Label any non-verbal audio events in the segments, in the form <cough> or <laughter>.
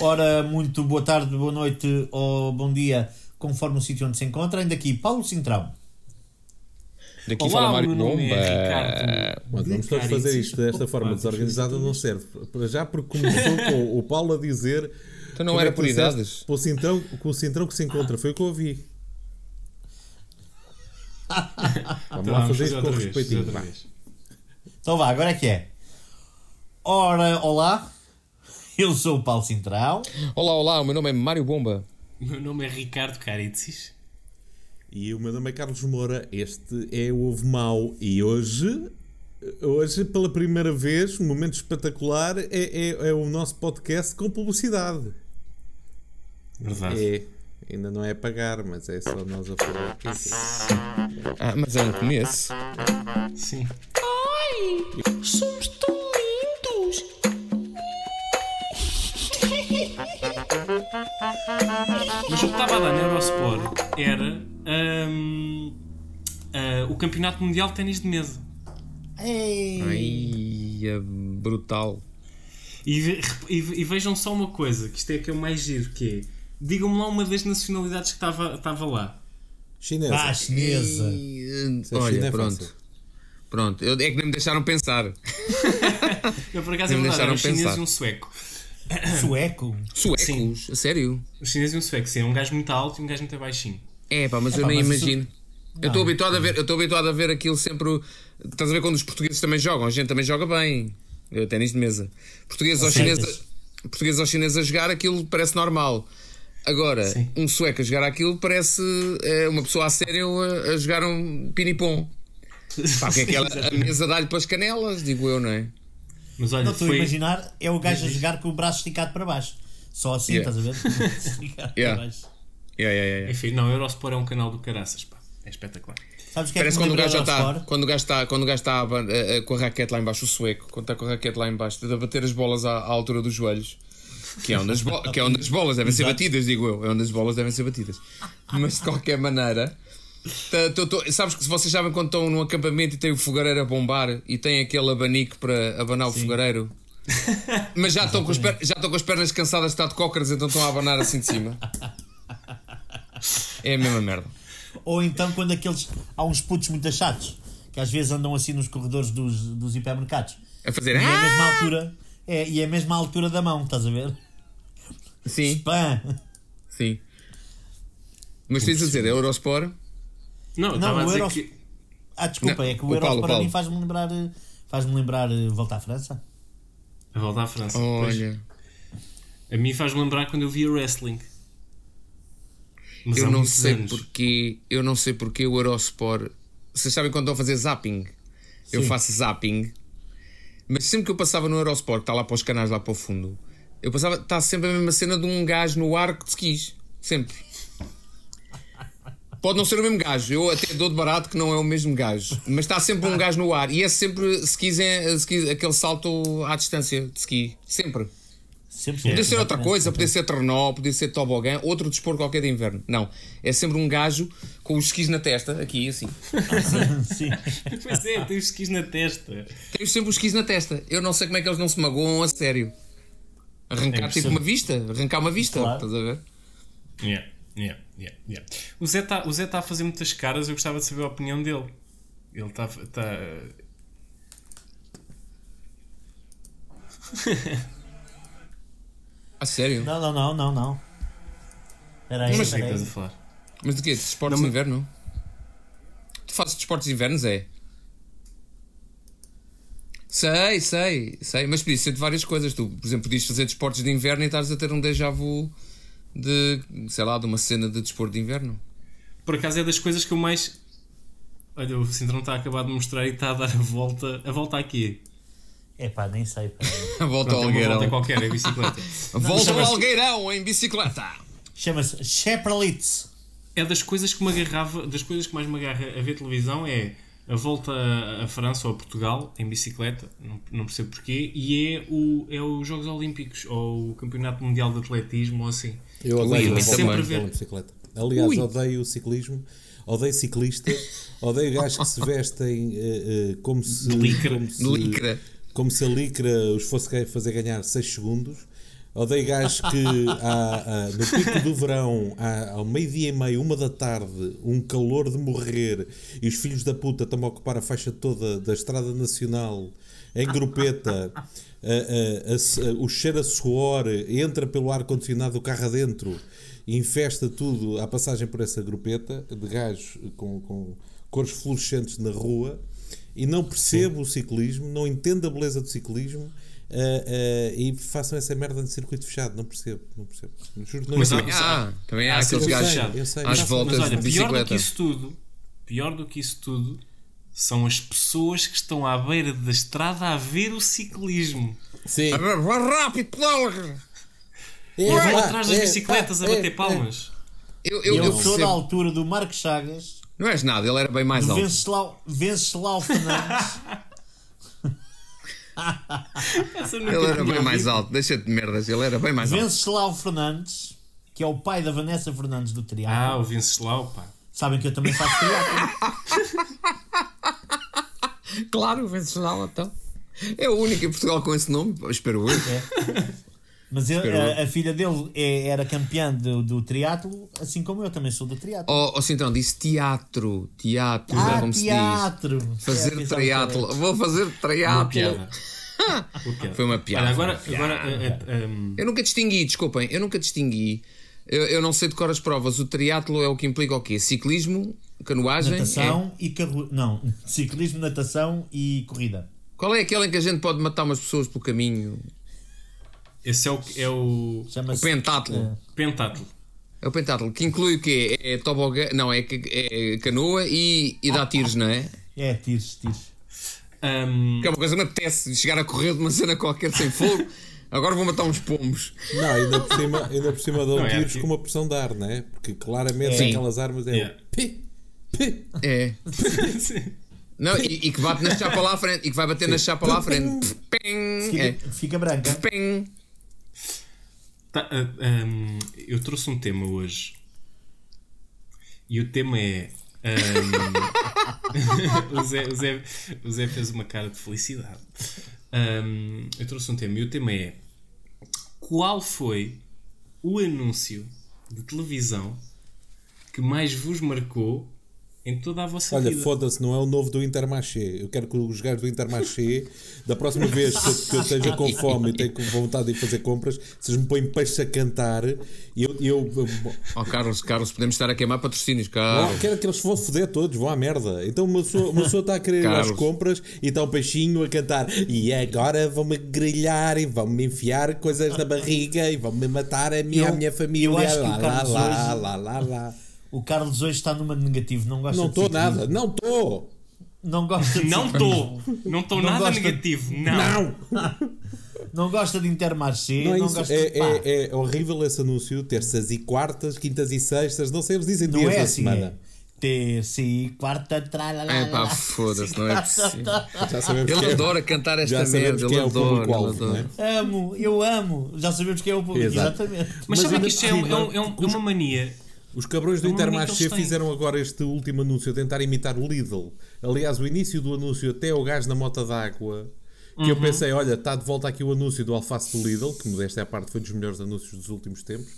Ora, muito boa tarde, boa noite ou bom dia, conforme o sítio onde se encontra. Ainda aqui, Paulo Cintrão. Daqui Olá, fala Mário Bomba. é Ricardo. Mas vamos todos fazer isso- isto desta Opa, forma desorganizada não serve. Para já porque começou com o Paulo a dizer Então não era é que por idades? Com o cintrão, com o cintrão que se encontra, foi o que eu ouvi. <laughs> Vamos Então, lá vamos fazer isto com vez, respeitinho. vez. Então vá, agora é que é. Ora, olá, <laughs> eu sou o Paulo Cintrão. Olá, olá, o meu nome é Mário Bomba. O meu nome é Ricardo Caritzis. E o meu nome é Carlos Moura, este é o Ovo Mau e hoje, hoje pela primeira vez, um momento espetacular, é, é, é o nosso podcast com publicidade. Verdade. É, ainda não é pagar, mas é só nós a falar. Ah, mas é um começo. Sim. Somos tão Mas o que estava a dar na Eurosport era hum, ah, o Campeonato Mundial de Ténis de Mesa. Ei, Ai, é brutal. E, ve- e, e vejam só uma coisa, que isto é que é o mais giro, que é, digam-me lá uma das nacionalidades que estava, estava lá. Chinesa. pá, chinesa. E, é olha, China é pronto. fácil. Pronto, eu- é que nem me deixaram pensar. <laughs> Eu, por acaso, é Nem me verdade, era deixaram um chinês e um sueco. <coughs> Sueco. Suecos, a sério? O chinês e um sueco, sim, é um gajo muito alto e um gajo muito baixinho. É pá, mas eu Epá, nem mas isso- imagino. Eu estou habituado a ver, eu estou habituado a ver aquilo sempre. Estás a ver quando os portugueses também jogam, a gente também joga bem. Eu ténis de mesa. Portugueses ou Aceitas? chineses, portugueses ou chineses a jogar aquilo parece normal. Agora, Sim. um sueco a jogar aquilo parece é, uma pessoa a sério a, a jogar um pinipom. Pá, que é aquela a mesa dá-lhe para as canelas, digo eu, não é? Mas olha, Não estou a foi, imaginar, é o gajo a jogar com o braço esticado para baixo. Só assim, Yeah. estás a ver? <laughs> Esticado Yeah. para baixo. Yeah, yeah, yeah. Enfim, não, Eurosport é um canal do caraças, pá. É espetacular. Sabes o que é Parece que me quando o gajo já está, quando o gajo está, quando o gajo está a a- a- com a raquete lá em baixo, o sueco, quando está com a raquete lá em baixo, de bater as bolas à, à altura dos joelhos, que é onde as, bo- que é onde as bolas devem ser Exato. batidas, digo eu, é onde as bolas devem ser batidas. Mas de qualquer maneira, tô- tô- sabes que se vocês sabem quando estão num acampamento e tem o fogareiro a bombar e tem aquele abanico para abanar o fogareiro. <laughs> Mas já estão, com as per- já estão com as pernas cansadas de estar de cócaras, então estão a abanar assim de cima. É a mesma merda. Ou então quando aqueles. Há uns putos muito chatos que às vezes andam assim nos corredores dos, dos hipermercados. A fazer. E é a "Ah!" mesma altura. É, e é a mesma altura da mão, estás a ver? Sim. Spam! Sim. Mas tens a dizer, é Eurosport? Não, eu Não, estava a o dizer Euro- que. Ah, desculpa, Não, é que o, o Euro Paulo, para Paulo. mim faz-me lembrar. Faz-me lembrar eh, volta à França. A volta à França. pois. Olha, A mim faz-me lembrar quando eu via wrestling. Mas eu não sei anos. porque, eu não sei porque o Eurosport. Vocês sabem quando estão a fazer zapping? Eu Sim. faço zapping, mas sempre que eu passava no Eurosport, que está lá para os canais lá para o fundo, eu passava, está sempre a mesma cena de um gajo no arco de skis. Sempre. Pode não ser o mesmo gajo, eu até dou de barato que não é o mesmo gajo, mas está sempre um gajo no ar e é sempre skis, em- skis aquele salto à distância de ski. Sempre. Sempre Podia ser outra coisa, podia ser trenó, podia ser tobogã, outro desporto qualquer de inverno. Não. É sempre um gajo com os skis na testa, aqui assim. Sim. <laughs> Pois é, tem os skis na testa. Tem sempre os skis na testa. Eu não sei como é que eles não se magoam a sério. Arrancar É tipo uma vista, arrancar uma vista, Claro. estás a ver? Yeah, yeah, yeah, yeah. O Zé está tá a fazer muitas caras, eu gostava de saber a opinião dele. Ele está. Tá... <laughs> A sério? Não, não, não, não, não. Espera aí, Mas o que estás a falar? Mas de quê? De esportes Não, de inverno? Tu fazes desportos de invernos, é? Sei, sei, sei. Mas podia ser de várias coisas. Tu, por exemplo, podias fazer desportos de inverno e estás a ter um déjà vu de, sei lá, de uma cena de desporto de inverno. Por acaso é das coisas que eu mais. Olha, o Cintrão está a acabar de mostrar e está a dar a volta. A volta aqui. Epá, nem sei. A <laughs> volta Pronto, ao é uma volta Algueirão. qualquer, é bicicleta. <laughs> Volta ao Algueirão em bicicleta. Chama-se Sheprelitz. é das coisas que me agarrava, das coisas que mais me agarra a ver televisão é a volta à França ou a Portugal em bicicleta, não, não percebo porquê, e é, o, é os Jogos Olímpicos ou o Campeonato Mundial de Atletismo ou assim. Eu Ui, odeio volta sempre ver. bicicleta. Aliás, Ui. odeio o ciclismo, odeio ciclistas, odeio gajos que se vestem eh, eh, como se. De licra. Como se, licra. como se a licra os fosse fazer ganhar 6 segundos. Odeio gajos que <laughs> há, há- no pico do verão, há, ao meio-dia e meio, uma da tarde, um calor de morrer e os filhos da puta estão a ocupar a faixa toda da Estrada Nacional em grupeta. <laughs> a- a- o cheiro a suor entra pelo ar-condicionado do carro adentro e infesta tudo à passagem por essa grupeta de gajos com, com cores fluorescentes na rua e não percebo o ciclismo, não entendo a beleza do ciclismo eh, eh, e façam essa merda de circuito fechado. Não percebo, não percebo. Juro que não Mas entendo. Também há, também há Ah, aqueles sim, gajos às voltas Mas olha, de pior do bicicleta. que isso tudo, pior do que isso tudo, são as pessoas que estão à beira da estrada a ver o ciclismo. Sim. Vai rápido, pedala! É, Vão vá, atrás das é, bicicletas a bater é, palmas. Eu, E eu, eu, eu sou da altura do Marcos Chagas, Não és nada, ele era bem mais alto. Venceslau, Venceslau Fernandes. <laughs> Ele era bem mais alto, deixa-te de merdas, ele era bem mais alto. Venceslau Fernandes, que é o pai da Vanessa Fernandes do Ah, triatlo. o Venceslau, pá. Sabem que eu também faço triatlo. <laughs> <laughs> Claro, Venceslau, então. É o único em Portugal com esse nome, espero eu. Mas eu- Espero a, a filha dele é- era campeã do, do triatlo, assim como eu também sou do triatlo. Oh, oh Cintrão, disse teatro, teatro, é ah, como se diz. teatro! Fazer É, triatlo, vou fazer triatlo. <laughs> Foi uma piada. Olha, agora, uma agora eh, eh, um, Eu nunca distingui, desculpem, eu nunca distingui. Eu, eu não sei de cor as provas. O triatlo é o que implica o quê? Ciclismo, canoagem? Natação e carro... Não, <laughs> ciclismo, natação e corrida. É. Qual é aquele em que a gente pode matar umas pessoas pelo caminho? esse é o, é o O pentatlo. pentatlo. É o pentatlo, que inclui o quê? É tobogã, não, é, é canoa e, e dá tiros, não é? É, tiros, tiros. Um, Que é uma coisa que me apetece, chegar a correr de uma cena qualquer sem fogo. <laughs> Agora vou matar uns pombos. Não, ainda por cima, ainda por cima dão Não, é tiros aqui. com uma pressão de ar, né? Porque claramente Sim. aquelas armas é Yeah. o pi, pi. É. <laughs> Não, e, e que bate na chapa lá à frente. E que vai bater na chapa lá à frente. Ping! Fica, É. fica branca. Ping! tá, ah, um, eu trouxe um tema hoje. E o tema é. um, <laughs> o, Zé, o, Zé, o Zé fez uma cara de felicidade. Um, eu trouxe um tema e o tema é: Qual foi o anúncio de televisão que mais vos marcou em toda a vossa Olha, vida? foda-se, não é o novo do Intermarché. Eu quero que os gajos do Intermarché, da próxima vez que eu, que eu esteja com fome e tenho vontade de ir fazer compras, vocês me põem peixe a cantar e eu. e eu Oh, Carlos, Carlos, podemos estar a queimar patrocínios, Carlos. quero que eles vão foder todos, vão à merda. Então uma pessoa, uma pessoa está a querer ir às compras e está um peixinho a cantar. E agora vão-me grelhar e vão-me enfiar coisas na barriga e vão-me matar a minha, Eu- a minha família. eu acho que o lá, lá, Carlos lá, hoje- lá, lá, lá. O Carlos hoje está numa negativo, não gosta Não de estou nada, não estou. Não gosta de Não estou! Não estou nada gosta- negativo, não! Não! <laughs> Não gosta de Intermarché, Não não, é isso. gosta É, de. É, é horrível esse anúncio. Terças e quartas, quintas e sextas. Não sei, eles dizem não dias é da assim. semana. É. Terça e quarta, tralala. É pá, foda-se, não é possível. Já sabemos Ele é- adora cantar esta merda, ele é o adora, ele público-alvo, não é? adora. Amo, eu amo. Já sabemos quem é o público, Exato. exatamente. Mas, Mas sabem ainda que isto é, um- é uma mania. Os cabrões do É Intermarché fizeram agora este último anúncio a tentar imitar o Lidl. Aliás, o início do anúncio, até o gás na mota d'água, que eu pensei, olha, está de volta aqui o anúncio do alface do Lidl, que modéstia à parte foi dos melhores anúncios dos últimos tempos.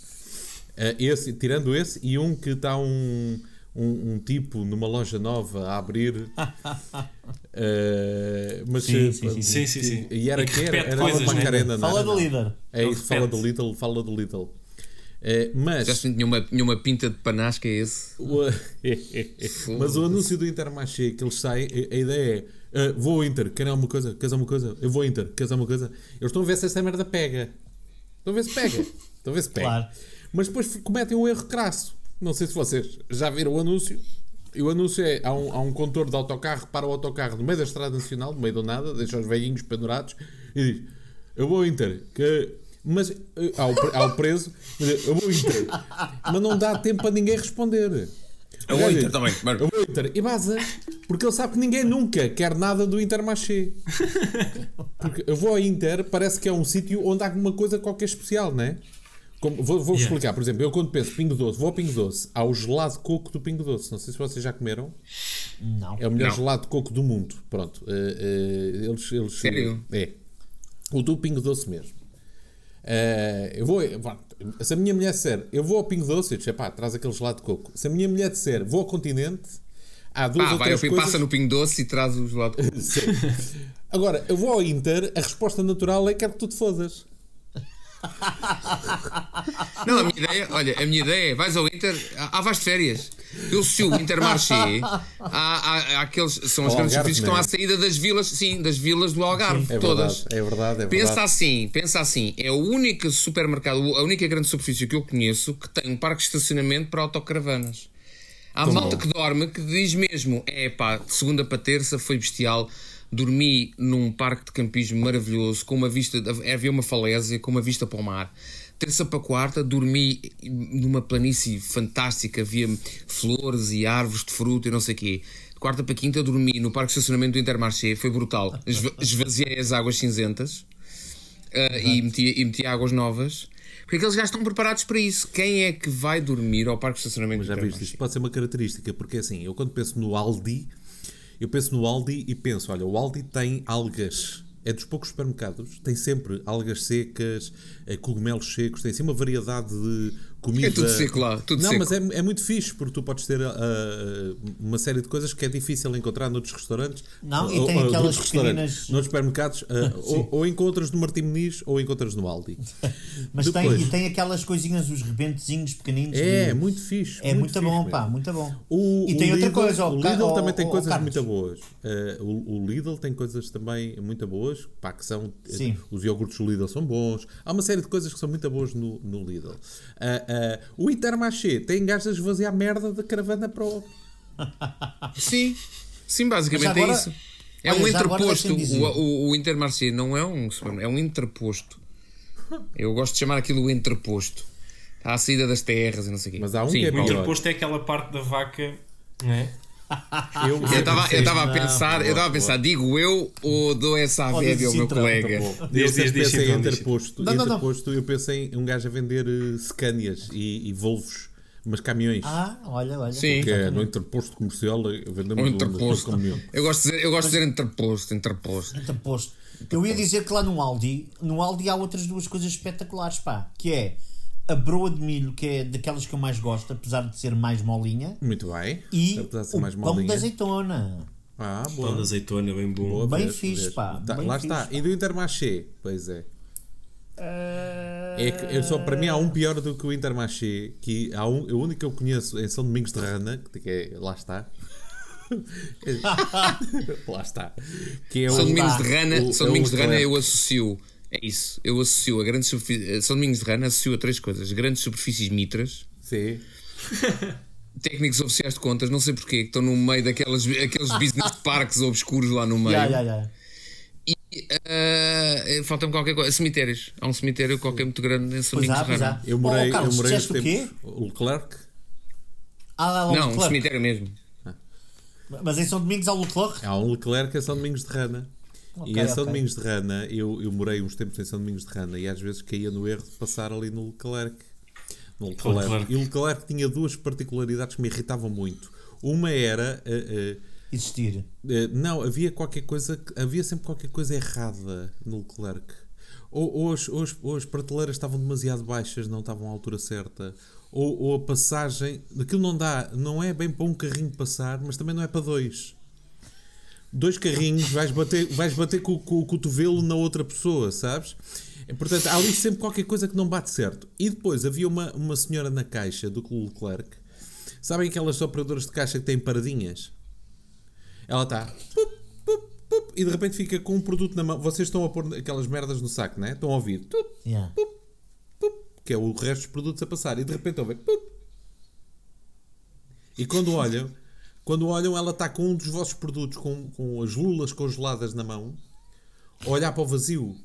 Eh, esse, tirando esse, e um que está um, um, um tipo numa loja nova a abrir. <laughs> Eh, mas Sim, eh, sim, sim, sim. Sim, sim, sim. E era E que que era, era coisas, uma né? Fala era, do líder. É isso, fala do. Lidl, fala do Lidl. Eh, mas Já tinha uma, tinha uma pinta de panasca é esse. <laughs> Mas o anúncio do Intermarché que eles saem, a, a ideia é: ah, vou ao Inter, querem alguma coisa? Queres alguma coisa? Eu vou ao Inter, queres alguma coisa? Eles estão a ver se essa merda pega. Estão a ver se pega. <laughs> Estão a ver se pega. Claro. Mas depois cometem um erro crasso. Não sei se vocês já viram o anúncio. E o anúncio é: há um, há um condutor de autocarro, para o autocarro no meio da estrada nacional, no meio do nada, deixa os velhinhos pendurados e diz: Eu vou ao Inter. Que... Mas eh, há o, pre- há o preso, mas diz, eu vou ao Inter. Mas não dá tempo para ninguém responder. Eu vou ao Inter também. Eu vou ao Inter. E baza. Porque ele sabe que ninguém nunca quer nada do Intermarché. Porque eu vou ao Inter, parece que é um sítio onde há alguma coisa qualquer especial, não é? Como- vou vou Yeah. explicar, por exemplo, eu quando penso Pingo Doce, vou ao Pingo Doce, há o gelado de coco do Pingo Doce. Não sei se vocês já comeram. Não. É o melhor Não. gelado de coco do mundo. Pronto. eh, eh, eles, eles, Sério? É. O do Pingo Doce mesmo. Eh, eu vou. Se a minha mulher disser, eu vou ao Pingo Doce, eu disse, pá, traz aquele gelado de coco. Se a minha mulher disser, vou ao continente, há duas Ah, ou vai, três coisas. passa no Pingo Doce e traz os lados. <laughs> Sim. Agora, eu vou ao Inter, a resposta natural é quero que tu te fodas. <laughs> Não, a minha ideia, olha, a minha ideia é: vais ao Inter, ah, vais de férias. Eu se o Intermarché, há, há, há aqueles, são as grandes superfícies que estão à saída das vilas, sim, das vilas do Algarve, É todas. verdade, é verdade, é Pensa verdade. assim, pensa assim, é o único supermercado, a única grande superfície que eu conheço que tem um parque de estacionamento para autocaravanas. Há malta que dorme que diz mesmo: é pá, segunda para terça foi bestial. Dormi num parque de campismo maravilhoso, com uma vista, havia uma falésia, com uma vista para o mar. Terça para quarta, dormi numa planície fantástica, havia flores e árvores de fruta e não sei o quê. Quarta para quinta, dormi no parque de estacionamento do Intermarché, foi brutal. Esva- <laughs> Esvaziei as águas cinzentas uh, e, meti, e meti águas novas. Porque aqueles gajos estão preparados para isso. Quem é que vai dormir ao parque de estacionamento Já do viste, isto pode ser uma característica, porque assim, eu quando penso no Aldi, eu penso no Aldi e penso, olha, o Aldi tem algas. É dos poucos supermercados, tem sempre algas secas, eh, cogumelos secos, tem assim uma variedade de comida. É tudo seco lá, tudo Não, seco. mas é, é muito fixe, porque tu podes ter ah, uma série de coisas que é difícil encontrar noutros restaurantes. Não, e Ou- tem ou- aquelas pequeninas- Noutros supermercados, ah, <laughs> ou, ou encontras no Martim Muniz ou encontras no Aldi. <laughs> Mas tem, Depois- e tem aquelas coisinhas, os rebentezinhos pequeninos. É, de- muito fixe. É muito, fixe bom, mesmo. pá, muito bom. O, e o tem outra Lidl- coisa, ó, o Lidl também tem coisas Carlos. muito boas. Eh, o, o Lidl tem coisas também muito boas, pá, que são eh, Sim. os iogurtes do Lidl são bons. Há uma série de coisas que são muito boas no, no Lidl. Ah, ah, o Intermarché tem gajos a esvaziar merda da caravana para o. <laughs> Sim, sim, basicamente Mas agora- é isso. É olha, um interposto. O, o, o Intermarché não é um supermercado, é um interposto. Eu gosto de chamar aquilo o interposto. À saída das terras e não sei o quê. Mas há um Sim, que é O interposto é aquela parte da vaca, não é? Eu Eu estava eu estava a Não, pensar, eu estava a pensar, digo eu ou dou essa a Ou védia diz ao meu colega? Eu Diz, diz, pensei em interposto. Não, não, não. interposto, eu pensei em um gajo a vender eh, Scanias e, e Volvos, mas caminhões. Ah, olha, olha. Sim. que é no interposto comercial eh, vendemos Um um interposto. caminhão. Eu gosto de dizer, eu gosto de dizer interposto, interposto. Interposto. Eu ia dizer que lá no Aldi, no Aldi há outras duas coisas espetaculares, pá, que é a broa de milho, que é daquelas que eu mais gosto, apesar de ser mais molinha, Muito bem. e o mais pão molinha. de azeitona. Ah, Pão boa. de azeitona, bem bom. Boa, Bem fixe, pá, Tá, bem lá fixe, está. pá. E do Intermarché? Pois é. É que eu só, para mim há um pior do que o Intermarché, que há um, o único que eu conheço é São Domingos de Rana, que é, lá está. <laughs> lá está. Que é São o- Domingos de Rana, o- São é o Domingos de Rana Leclerc. eu associo, é isso, eu associo a grandes superfícies, São Domingos de Rana associo a três coisas, grandes superfícies mitras, Sim. <laughs> técnicos oficiais de contas, não sei porquê, que estão no meio daqueles aqueles business <laughs> parks obscuros lá no meio. Ya, ya, ya. E ah, falta-me qualquer coisa, cemitérios. Há um cemitério qualquer muito grande em São Pois Domingos há, de Rana. Eu morei, Oh, Carlos, eu morei o quê? Leclerc? Ah, lá, lá, Não, um Leclerc. cemitério mesmo. Mas em São Domingos há o Leclerc? Há um Leclerc em São Domingos de Rana. Ok, e em São ok. Domingos de Rana, eu, eu morei uns tempos em São Domingos de Rana e às vezes caía no erro de passar ali no Leclerc. No Leclerc. Leclerc. E o Leclerc tinha duas particularidades que me irritavam muito. Uma era. eh, eh, Existir. eh, não, havia qualquer coisa. Havia sempre qualquer coisa errada no Leclerc. Ou, ou, as, ou, as, ou as prateleiras estavam demasiado baixas, não estavam à altura certa. Ou, ou a passagem. Aquilo não dá. Não é bem para um carrinho passar, mas também não é para dois dois carrinhos, vais bater, vais bater com, com o cotovelo na outra pessoa, sabes? E, Portanto, há ali sempre qualquer coisa que não bate certo. E depois havia uma, uma senhora na caixa do Leclerc. Sabem aquelas operadoras de caixa que têm paradinhas? Ela está. pup, pup, pup, E de repente fica com um produto na mão. Vocês estão a pôr aquelas merdas no saco, né? Estão a ouvir. Tup, Yeah. pup, que é o resto dos produtos a passar. E de repente ouvem. pup. E quando olham, quando olham, ela está com um dos vossos produtos, com, com as lulas congeladas na mão, olhar para o vazio.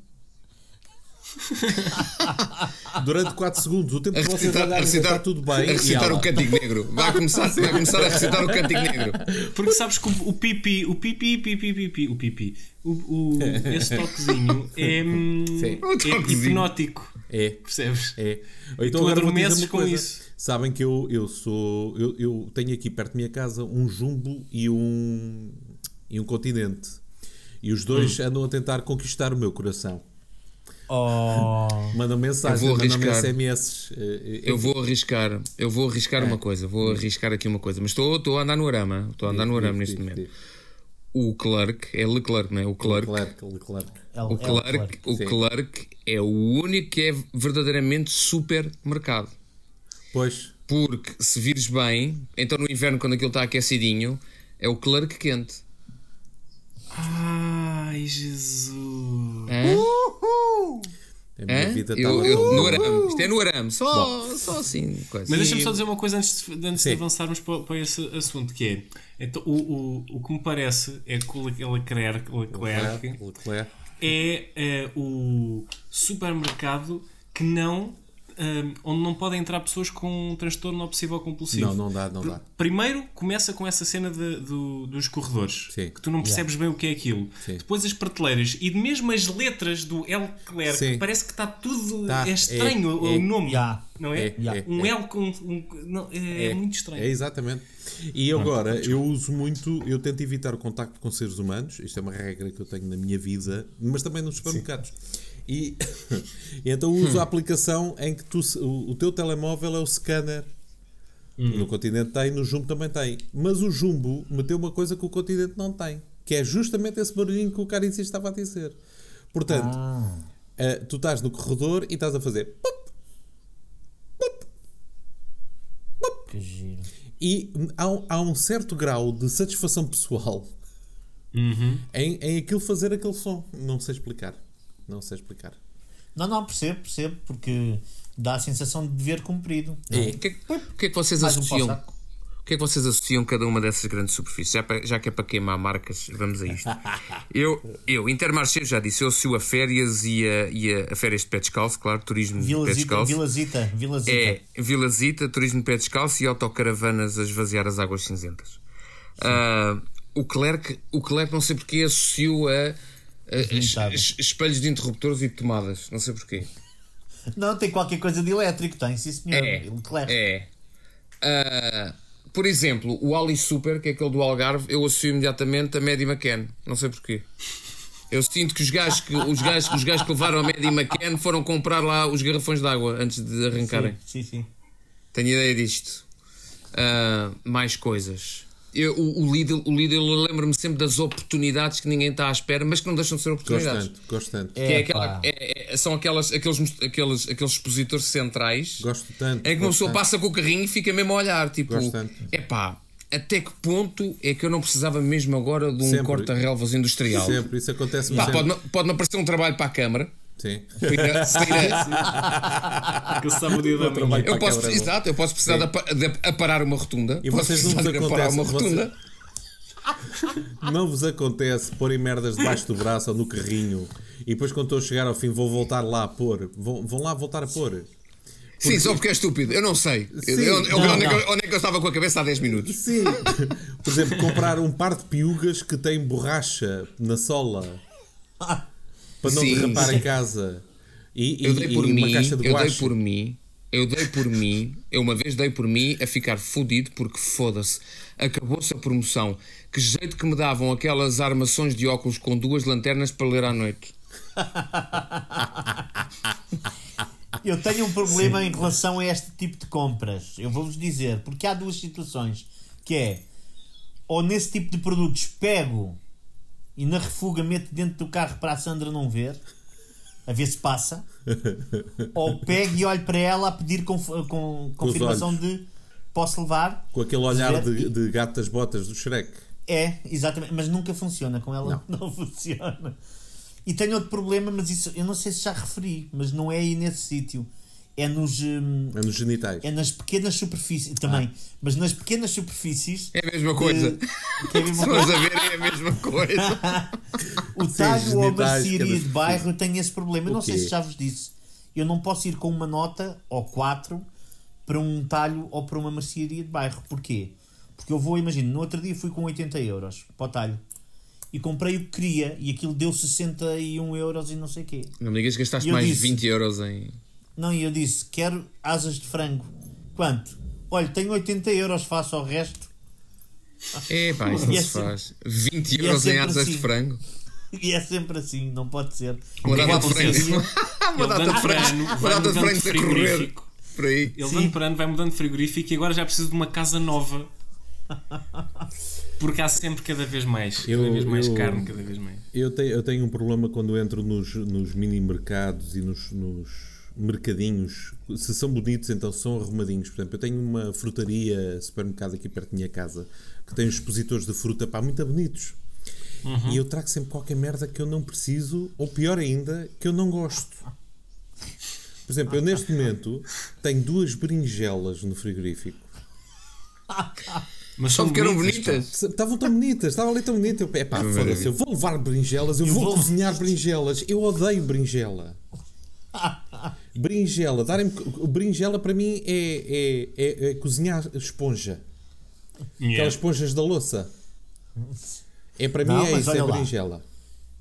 <laughs> Durante 4 segundos, o tempo A que vocês recitar, a recitar, está tudo bem. a recitar o Cântico Negro. Vai começar, vai começar a recitar o Cântico Negro. Porque sabes que o, pipi, o pipi, pipi, pipi, o pipi, o, o, esse toquezinho é, hum, Sim. É toquezinho. hipnótico. É. Percebes? É. Ou então tu adormeces com coisa. isso. Sabem que eu, eu sou. Eu, eu tenho aqui perto da minha casa um jumbo e um. e um continente. E os dois Hum. andam a tentar conquistar o meu coração. Oh. Manda mensagem, Eu vou manda arriscar. SMS. Eu vou arriscar, eu vou arriscar uma coisa, vou arriscar aqui uma coisa, mas estou, estou a andar no arama, estou a andar no arama neste momento. O Clerk, é Leclerc, não é? O Clerk. Leclerc, Leclerc. É O Clerk, o Sim. Clerk é o único que é verdadeiramente supermercado. Pois, Porque se vires bem, então no inverno, quando aquilo está aquecidinho, é o Clerk quente. Ai, Jesus. Hã? a minha vida está Eu, eu, no arame, isto é no arame, só, só assim. Coisa. Mas deixa-me só dizer uma coisa antes de, antes de avançarmos para, para esse assunto, que é então, o, o, o que me parece é que o Le- Leclerc, Leclerc Leclerc. é eh, o supermercado que não eh, onde não podem entrar pessoas com um transtorno obsessivo compulsivo. Não, não dá, não dá. Primeiro começa com essa cena de- do- dos corredores, Sim. que tu não percebes bem o que é aquilo. Sim. Depois as prateleiras e mesmo as letras do L. Clerc, Sim. parece que está tudo. Tá, é estranho é, o é. nome, Já. não é? É, Yeah. é, Um é. L com. Um, não, é, muito estranho. É exatamente. E agora, eu uso muito, eu tento evitar o contacto com seres humanos, isto é uma regra que eu tenho na minha vida, mas também nos supermercados. E, <laughs> e então uso a aplicação em que tu, o, o teu telemóvel é o scanner. No continente tem, no Jumbo também tem. Mas o Jumbo meteu uma coisa que o continente não tem, que é justamente esse barulhinho que o cara insiste estava a dizer. Portanto, Ah. eh, tu estás no corredor e estás a fazer pop, Que giro. E há, um- há um certo grau de satisfação pessoal em, em aquilo fazer aquele som. Não sei explicar. Não sei explicar. Não, não, percebo, percebo, porque dá a sensação de dever cumprido. não é? O que, é, que- o que é que vocês Mais um associam? pau-saco. O que é que vocês associam cada uma dessas grandes superfícies? Já, pa- já que é para queimar marcas, vamos a isto. <laughs> Eu, eu Intermarché, já disse, eu associo a férias e a, e a, a férias de pé descalço, claro, turismo de pé Vila Zita, descalço. Vila Zita, Vila Zita. É Vila Zita, turismo de pé descalço e autocaravanas a esvaziar as águas cinzentas. Ah, o Clerc, o Clerc não sei porque associou a, es- espelhos de interruptores e de tomadas, não sei porquê. <laughs> Não, tem qualquer coisa de elétrico, tem, sim senhor. É, Leclerc. é. Ah, por exemplo, o Ali Super, que é aquele do Algarve, eu associo imediatamente a Maddie McCann. Não sei porquê. Eu sinto que os gajos que, os gajos, os gajos que levaram a Maddie McCann foram comprar lá os garrafões de água antes de arrancarem. Sim, sim. Tenho ideia disto. Ah, mais coisas. Eu, o, o Lidl, o Lidl eu lembro-me sempre das oportunidades que ninguém está à espera, mas que não deixam de ser Gosto oportunidades. tanto, gosto tanto. Que é É, aquela- pá. é- é- são aquelas, aqueles, aqueles, aqueles expositores centrais Gosto tanto. em que uma pessoa tanto. passa com o carrinho e fica mesmo a olhar, tipo, Gosto tanto. epá, até que ponto é que eu não precisava mesmo agora de um corta-relvas industrial? Sempre, isso acontece Pá, sempre. pode, pode-me aparecer um trabalho para a Câmara. Sim. <laughs> Que o da eu posso, Câmara. exato, eu posso precisar de, de aparar uma rotunda. E posso vocês não precisar vos acontece, uma rotunda. Não vos acontece porem merdas debaixo do braço ou no carrinho e depois quando estou a chegar ao fim vou voltar lá a pôr. Vão, vão lá voltar a pôr. Sim, só porque é estúpido. Eu não sei. Eu- eu- eu- Não, onde, é que não. eu, onde é que eu estava com a cabeça há 10 minutos? Sim. Por exemplo, comprar um par de piugas que tem borracha na sola para não Sim, derrapar sim. em casa. E, Eu e- dei por e mim, uma caixa de eu dei por mim, eu dei por mim, eu uma vez dei por mim a ficar fodido porque foda-se, acabou-se a promoção. Que jeito que me davam aquelas armações de óculos com duas lanternas para ler à noite. Eu tenho um problema em relação a este tipo de compras. Eu vou-vos dizer, porque há duas situações. Que é, ou nesse tipo de produtos pego e na refuga meto dentro do carro para a Sandra não ver, a ver se passa, <laughs> ou pego e olho para ela a pedir conf- com, confirmação de posso levar. Com aquele olhar de, de gato das botas do Shrek. É, exatamente, mas nunca funciona com ela, <laughs> não, funciona. E tenho outro problema, mas isso eu não sei se já referi, mas não é aí nesse sítio. É nos, hum, É nos genitais. é nas pequenas superfícies também, mas nas pequenas superfícies. É a mesma coisa. de- que é a mesma Se coisa. a ver, é a mesma coisa. <laughs> O talho ou a mercearia de bairro tem esse problema. Eu não sei se já vos disse. Eu não posso ir com uma nota ou quatro para um talho ou para uma mercearia de bairro. Porquê? Porque eu vou, imagino, no outro dia fui com 80 euros para o talho e comprei o que queria e aquilo deu 61 euros e não sei o quê. Não me digas que gastaste mais disse- 20 euros em. Não, e eu disse: quero asas de frango. Quanto? Olha, tenho 80 euros, faço ao resto. É pá, isso não E é se faz. 20 e é euros em sempre asas de assim. frango. E é sempre assim, não pode ser. Uma é data de acontece? <laughs> Uma data de ano, Uma vai data de de a correr. frigorífico. Por aí. Ele dando por ano vai mudando de frigorífico e agora já precisa de uma casa nova. Porque há sempre cada vez mais. Cada Eu- vez mais eu- carne, cada vez mais. Eu tenho, eu tenho um problema quando entro nos, nos mini mercados e nos, nos mercadinhos. Se são bonitos, então são arrumadinhos. Por exemplo, eu tenho uma frutaria, supermercado aqui perto da minha casa, que tem os expositores de fruta, pá, muito bonitos. E eu trago sempre qualquer merda que eu não preciso, ou pior ainda, que eu não gosto. Por exemplo, eu neste momento tenho duas berinjelas no frigorífico. Mas Só porque eram bonitas. Estavam tão bonitas, estavam ali tão bonitas. Eu, epá, foda-se, eu vou levar berinjelas, eu, Eu vou, vou- cozinhar berinjelas. Eu odeio berinjela. <laughs> Berinjela, darem berinjela para mim é, é, é, é cozinhar esponja. Yeah. Aquelas esponjas da louça. É para mim Não, é mas isso, é lá. berinjela.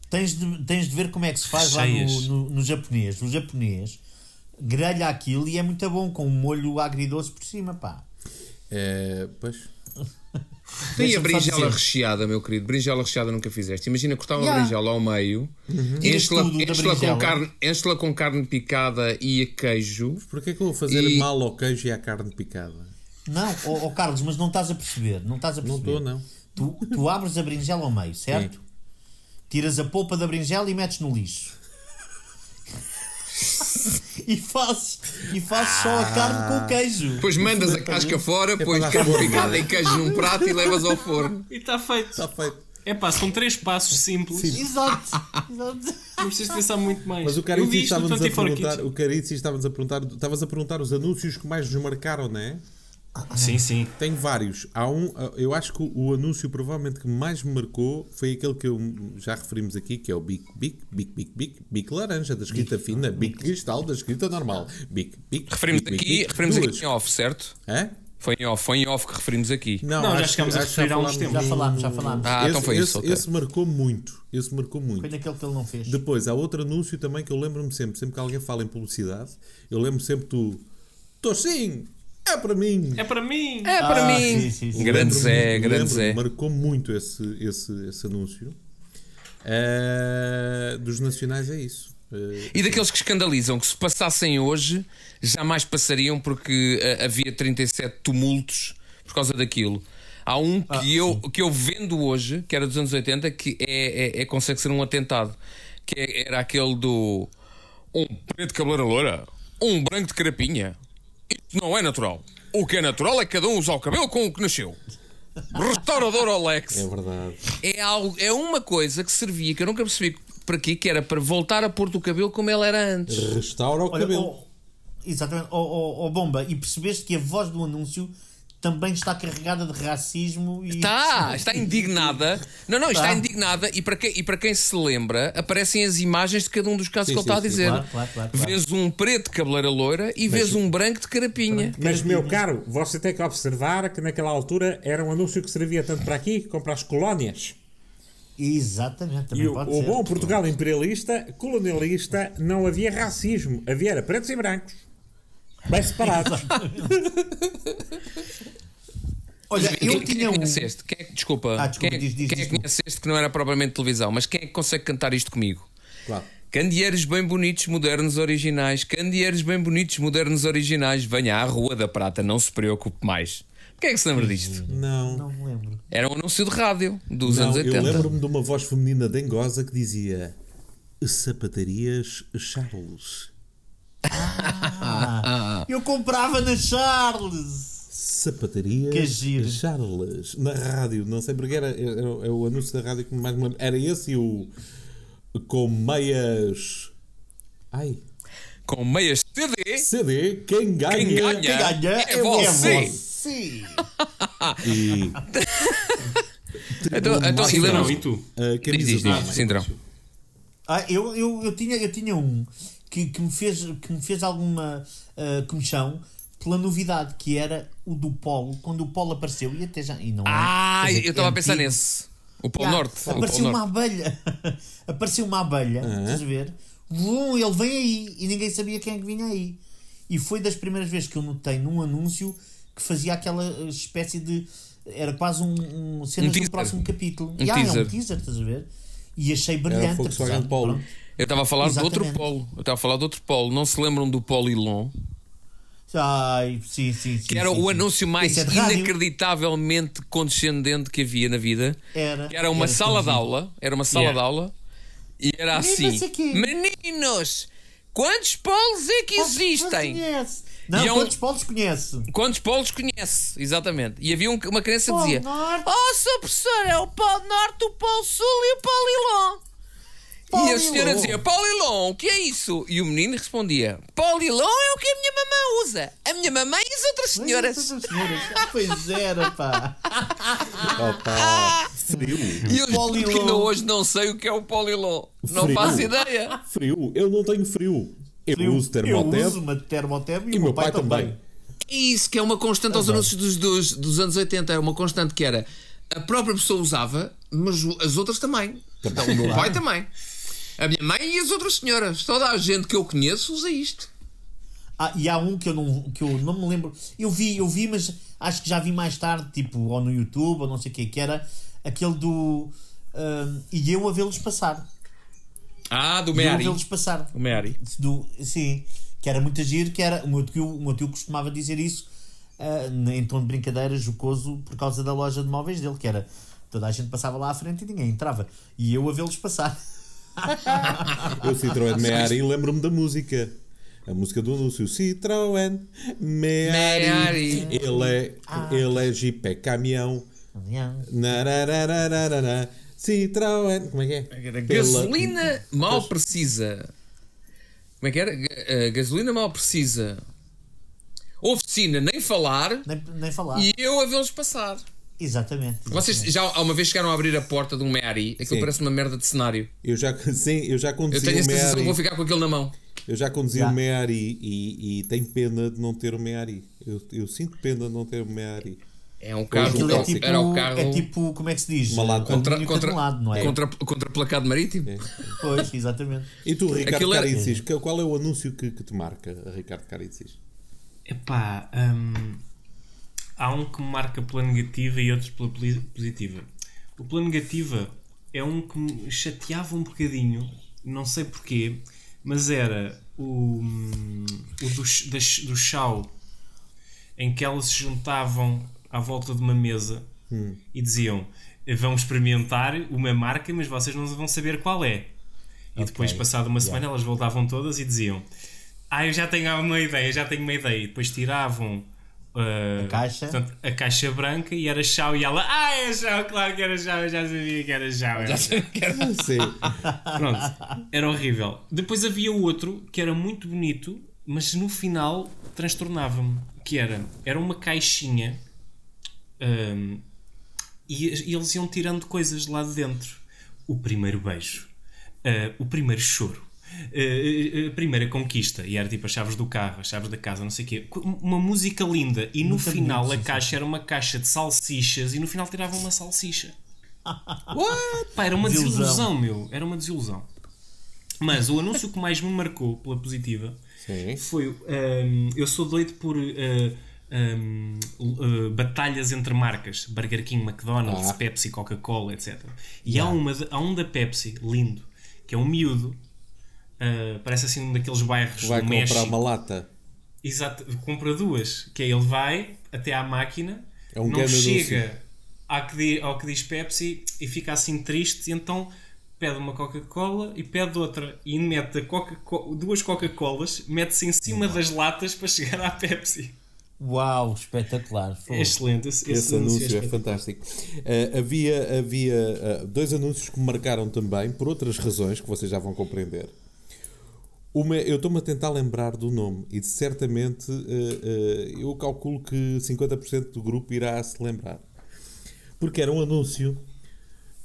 Tens de, tens de ver como é que se faz Cheias. lá no, no, no japonês. O japonês grelha aquilo e é muito bom, com um molho agridoce por cima, pá. É, pois. Tem a berinjela recheada, meu querido. Berinjela recheada nunca fizeste. Imagina cortar uma Yeah. berinjela ao meio, Tiras enche-la enche-la com, carne, enche-la com carne picada e queijo. Porquê que eu vou fazer E- mal ao queijo e à carne picada? Não, ó ó, Carlos, mas não estás a perceber. Não estás a Não perceber. estou, não. Tu, tu abres a berinjela ao meio, certo? Tiras a polpa da berinjela e metes no lixo. E fazes, e fazes só a carne com o queijo. Depois mandas a casca fora, pões dar carne picada e queijo num prato e levas ao forno. E está feito. Está feito. É pá, são três passos simples. Exato. Exato. Não precisas pensar muito mais. Mas o Carici estava-nos a 24 perguntar, Kids. o Carici estava-nos a perguntar, estavas a perguntar os anúncios que mais nos marcaram, não é? Sim, sim. Tenho vários. Há um, eu acho que o anúncio provavelmente que mais me marcou foi aquele que eu já referimos aqui, que é o Bic Bic Bic Bic Bic Bic laranja da escrita fina, Bic cristal da escrita normal. Bic Bic. Referimos Bic, Bic, aqui, Bic. referimos Duas. aqui em off, certo? Hã? Foi em off, foi em off que referimos aqui. Não, já acho- chegámos a referir há uns falámos tempos. Já falámos, já falámos. Ah, esse, então foi esse, isso, ok. esse marcou muito. Esse marcou muito. Foi naquele que ele não fez. Depois, há outro anúncio também que eu lembro-me sempre, sempre que alguém fala em publicidade, eu lembro sempre do Tô sim, é para mim. É para mim. É para Ah, mim. sim, sim, sim. Grande Zé, grande Zé. Marcou muito esse, esse, esse anúncio. Eh, dos nacionais é isso. Eh, E daqueles que escandalizam, que se passassem hoje, jamais passariam porque ah, havia 37 tumultos por causa daquilo. Há um que, Ah, eu, que eu vendo hoje, que era dos anos 80, que é, é, é- consegue ser um atentado. Que é- era aquele do um preto de cabeleira loura, um branco de carapinha. Isto não é natural. O que é natural é cada um usar o cabelo com o que nasceu. Restaurador Alex. é verdade. É, algo, é uma coisa que servia, que eu nunca percebi para quê, que era para voltar a pôr o cabelo como ele era antes. Restaura o Olha, cabelo. ó, exatamente, ó ó, ó, Bomba, e percebeste que a voz do anúncio também está carregada de racismo e. Está, está indignada. Não, não, está Tá. indignada. E para, quem, e para quem se lembra, aparecem as imagens de cada um dos casos Sim, que ele sim, está a dizer. claro, claro, claro. Vês um preto de cabeleira loira e vês um branco de carapinha. Mas, meu caro, você tem que observar que naquela altura era um anúncio que servia tanto para aqui como para as colónias. Exatamente, também E o, pode o ser. bom Portugal imperialista, colonialista, não havia racismo. Havia era pretos e brancos. Bem separados. <laughs> Olha, Quem- eu quem tinha é um. que conhece este? Quem é que, desculpa, Ah, desculpa, quem, é- diz, diz, quem é diz, que conhece este que não era propriamente televisão, mas quem é que consegue cantar isto comigo? Claro. Candeeiros bem bonitos, modernos, originais. Candeeiros bem bonitos, modernos, originais. Venha à Rua da Prata, não se preocupe mais. Quem é que se lembra disto? Não. Não me lembro. Era um anúncio de rádio dos Não, anos eu 80. lembro-me de uma voz feminina dengosa que dizia Sapatarias Charles. Ah, eu comprava na Charles. Sapatarias Que giro. Charles. Na rádio, não sei porque era, era, era o anúncio da rádio que mais me lembro. Era esse e o com meias. Ai. Com meias CD. CD, quem ganha. Quem ganha? Quem ganha É você. você. E <laughs> Então, então, e lembra e tu? a Diz, diz, diz, homem. Sindrão. Ah, eu, eu, eu, tinha, eu tinha um que, que, me, fez, que me fez alguma uh, comichão pela novidade, que era o do Polo, quando o Polo apareceu, e até já. E não é, Ah, quer dizer, eu estava é a pensar antigo. nesse. O Polo Já, Norte. O Apareceu Polo uma Norte. abelha. <laughs> apareceu uma abelha, estás a ver? Vum, ele vem aí e ninguém sabia quem é que vinha aí. E foi das primeiras vezes que eu notei num anúncio que fazia aquela espécie de. Era quase um, um cenas Um do próximo capítulo. Um É um teaser, estás a ver? E achei Era brilhante. Volkswagen apesar- Polo. pronto. Eu estava a falar de outro Exatamente. polo. Eu estava a falar de outro polo. Não se lembram do Polilon? Ai, sim, sim, sim. Que era sim, o sim. anúncio mais é de rádio. inacreditavelmente condescendente que havia na vida. Era. Que era uma era sala de aula. Era uma sala Yeah. de aula. E era assim. Meninos, quantos polos é que existem? conhece. Não, E é um- quantos polos conhece? Quantos polos conhece? Exatamente. E havia um- uma criança que Polo dizia: Norte. Oh, sou professor, é o Polo Norte, o Polo Sul e o Polilon. E a senhora dizia: Polilon, o que é isso? E o menino respondia: Polilon é o que a minha mamãe usa. A minha mamãe e as outras senhoras. Senhoras. Pois era, pá. Opa, frio. E eu que ainda hoje não sei o que é o Polilon. Não Frio. faço ideia. Frio. Eu não tenho frio. Eu, Eu, uso eu termotab uso uma termotab e, e o meu pai também. É isso que é uma constante aos anúncios dos, dos, dos anos 80. É uma constante que era a própria pessoa usava, mas as outras também. Então, o meu pai também. A minha mãe e as outras senhoras. Toda a gente que eu conheço usa isto. Ah, e há um que eu, não, que eu não me lembro. Eu vi, eu vi, mas acho que já vi mais tarde, tipo, ou no YouTube, ou não sei o que, que era aquele do. ah, e eu a vê-los passar. Ah, do E eu a vê-los passar. O Meari. Do, sim, que era muito agir, que era. O meu tio, o meu tio costumava dizer isso ah, em tom de brincadeira, jocoso, por causa da loja de móveis dele, que era. Toda a gente passava lá à frente e ninguém entrava. E eu a vê-los passar. <laughs> <laughs> Eu Citroën Meari lembro-me da música. A música do anúncio Citroën Meari. Meari. Ele é, ele é Jeep, é caminhão. Narararararara. Citroën. Como é que é? Era Pela- gasolina mal precisa. Como é que era? Eh, gasolina mal precisa. Oficina, nem falar. Nem, nem falar. E eu a vê-los passar. Exatamente. Vocês já alguma vez chegaram a abrir a porta de um Meari? Aquilo Sim. parece uma merda de cenário. Eu já, sim, eu já Eu conduzi tenho a o sensação que vou ficar com aquilo na mão. Eu já conduzi Já. o Meari e, e tenho pena de não ter o Meari. Eu, eu sinto pena de não ter o Meari. É um carro. Aquilo é tipo, era o carro é tipo, como é que se diz? Uma lata. contra, contra, granulado, não é? contra, contra placado marítimo. Pois, exatamente. E tu, Ricardo Aquilo Caricis, que- qual é o anúncio que, que te marca, Ricardo Caricis? Epá, hum, há um que me marca pela negativa e outros pela positiva. O pela negativa é um que me chateava um bocadinho, não sei porquê, mas era o, hum, o do, das- do em que elas se juntavam à volta de uma mesa e diziam: Vamos experimentar uma marca, mas vocês não vão saber qual é. E depois, passado uma semana, elas voltavam todas e diziam: Ah, eu já tenho uma ideia, já tenho uma ideia. E depois tiravam uh, A caixa. portanto, a caixa branca e era chau. E ela: Ah, é chau, claro que era chau, eu já sabia que era chau. era chau." Sim. <laughs> Pronto, era horrível. Depois havia outro que era muito bonito, mas no final transtornava-me. Que era, era uma caixinha hum, e, e eles iam tirando coisas lá de dentro. O primeiro beijo, ah, o primeiro choro, a primeira conquista, e era tipo as chaves do carro, as chaves da casa, não sei o quê. Uma música linda, e no Muito final bonito, a sim, caixa era uma caixa de salsichas, e no final tiravam uma salsicha. <laughs> Pá, era uma Desilusão. desilusão, meu. Era uma desilusão. Mas o anúncio que mais me marcou pela positiva Sim. foi. hum, eu sou doido por. uh, hum, uh, batalhas entre marcas Burger King, McDonald's, Ah. Pepsi, Coca-Cola, etc. E há, uma, há um da Pepsi, lindo, que é um miúdo, uh, parece assim um daqueles bairros Vai do comprar México. uma lata. Exato, compra duas. Que é ele vai até à máquina, É um não chega ao que, di- ao que diz Pepsi e fica assim triste, e então pede uma Coca-Cola e pede outra e mete Coca duas Coca-Colas, mete-se em cima das latas para chegar à Pepsi. Uau, espetacular. É excelente. Esse, Esse anúncio é espetacular. fantástico. Uh, havia havia uh, dois anúncios que me marcaram também, por outras razões que vocês já vão compreender. Uma, eu estou-me a tentar lembrar do nome e certamente uh, uh, eu calculo que 50% do grupo irá se lembrar. Porque era um anúncio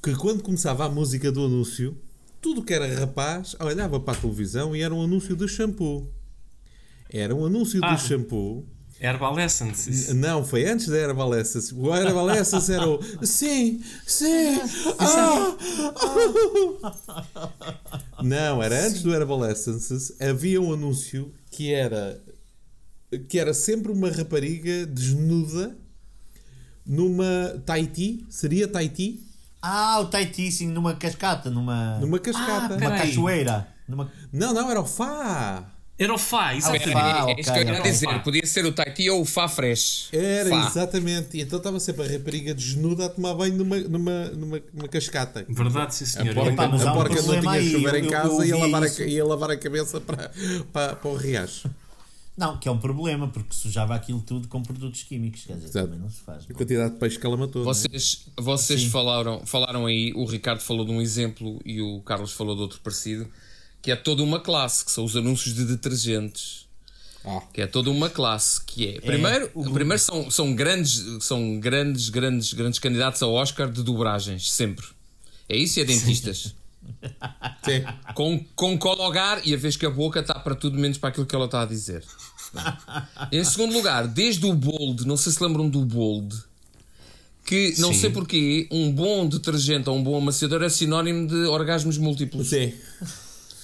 que quando começava a música do anúncio, tudo que era rapaz olhava para a televisão e era um anúncio de shampoo. Era um anúncio Ah. de shampoo. Herbal Essence. Não, foi antes da Herbal Essence. O Herbal Essence era o Sim, sim. ah, ah." <laughs> Não, era antes do Herbal Essence. Havia um anúncio que era que era sempre uma rapariga desnuda numa Tahiti. Seria Tahiti? Ah, o Tahiti, sim, numa cascata, numa. Numa cascata. Ah, Uma Peraí. cachoeira. Numa... Não, não, era o Fá. Era o Fá, exatamente. Fá, é isso que eu ia dizer. Fá. Podia ser o Taiti ou o Fá Fresh. Era, Fá. exatamente. E então estava sempre a rapariga desnuda a tomar banho numa, numa, numa, numa cascata. Verdade, sim senhor. A porca, Epá, a um porca não tinha aí, chuveiro eu- em casa eu e ia lavar, a, ia lavar a cabeça para, para, para o riacho. Não, que é um problema, porque sujava aquilo tudo com produtos químicos. Quer dizer, Exato. também não se faz. A não. quantidade de peixe que ela matou. não é? Vocês, vocês falaram, falaram aí, o Ricardo falou de um exemplo e o Carlos falou de outro parecido, que é toda uma classe, que são os anúncios de detergentes. Ah. Que é toda uma classe, que é. Primeiro, o- primeiro são, são grandes, são grandes, grandes, grandes candidatos ao Oscar de dobragens, sempre. É isso e é dentistas. <laughs> Sim. com, com cologar e a vez que a boca está para tudo menos para aquilo que ela está a dizer. em segundo lugar, desde o bold, não sei se lembram do bold, que não Sim. sei porquê, um bom detergente ou um bom amaciador é sinónimo de orgasmos múltiplos. Sim.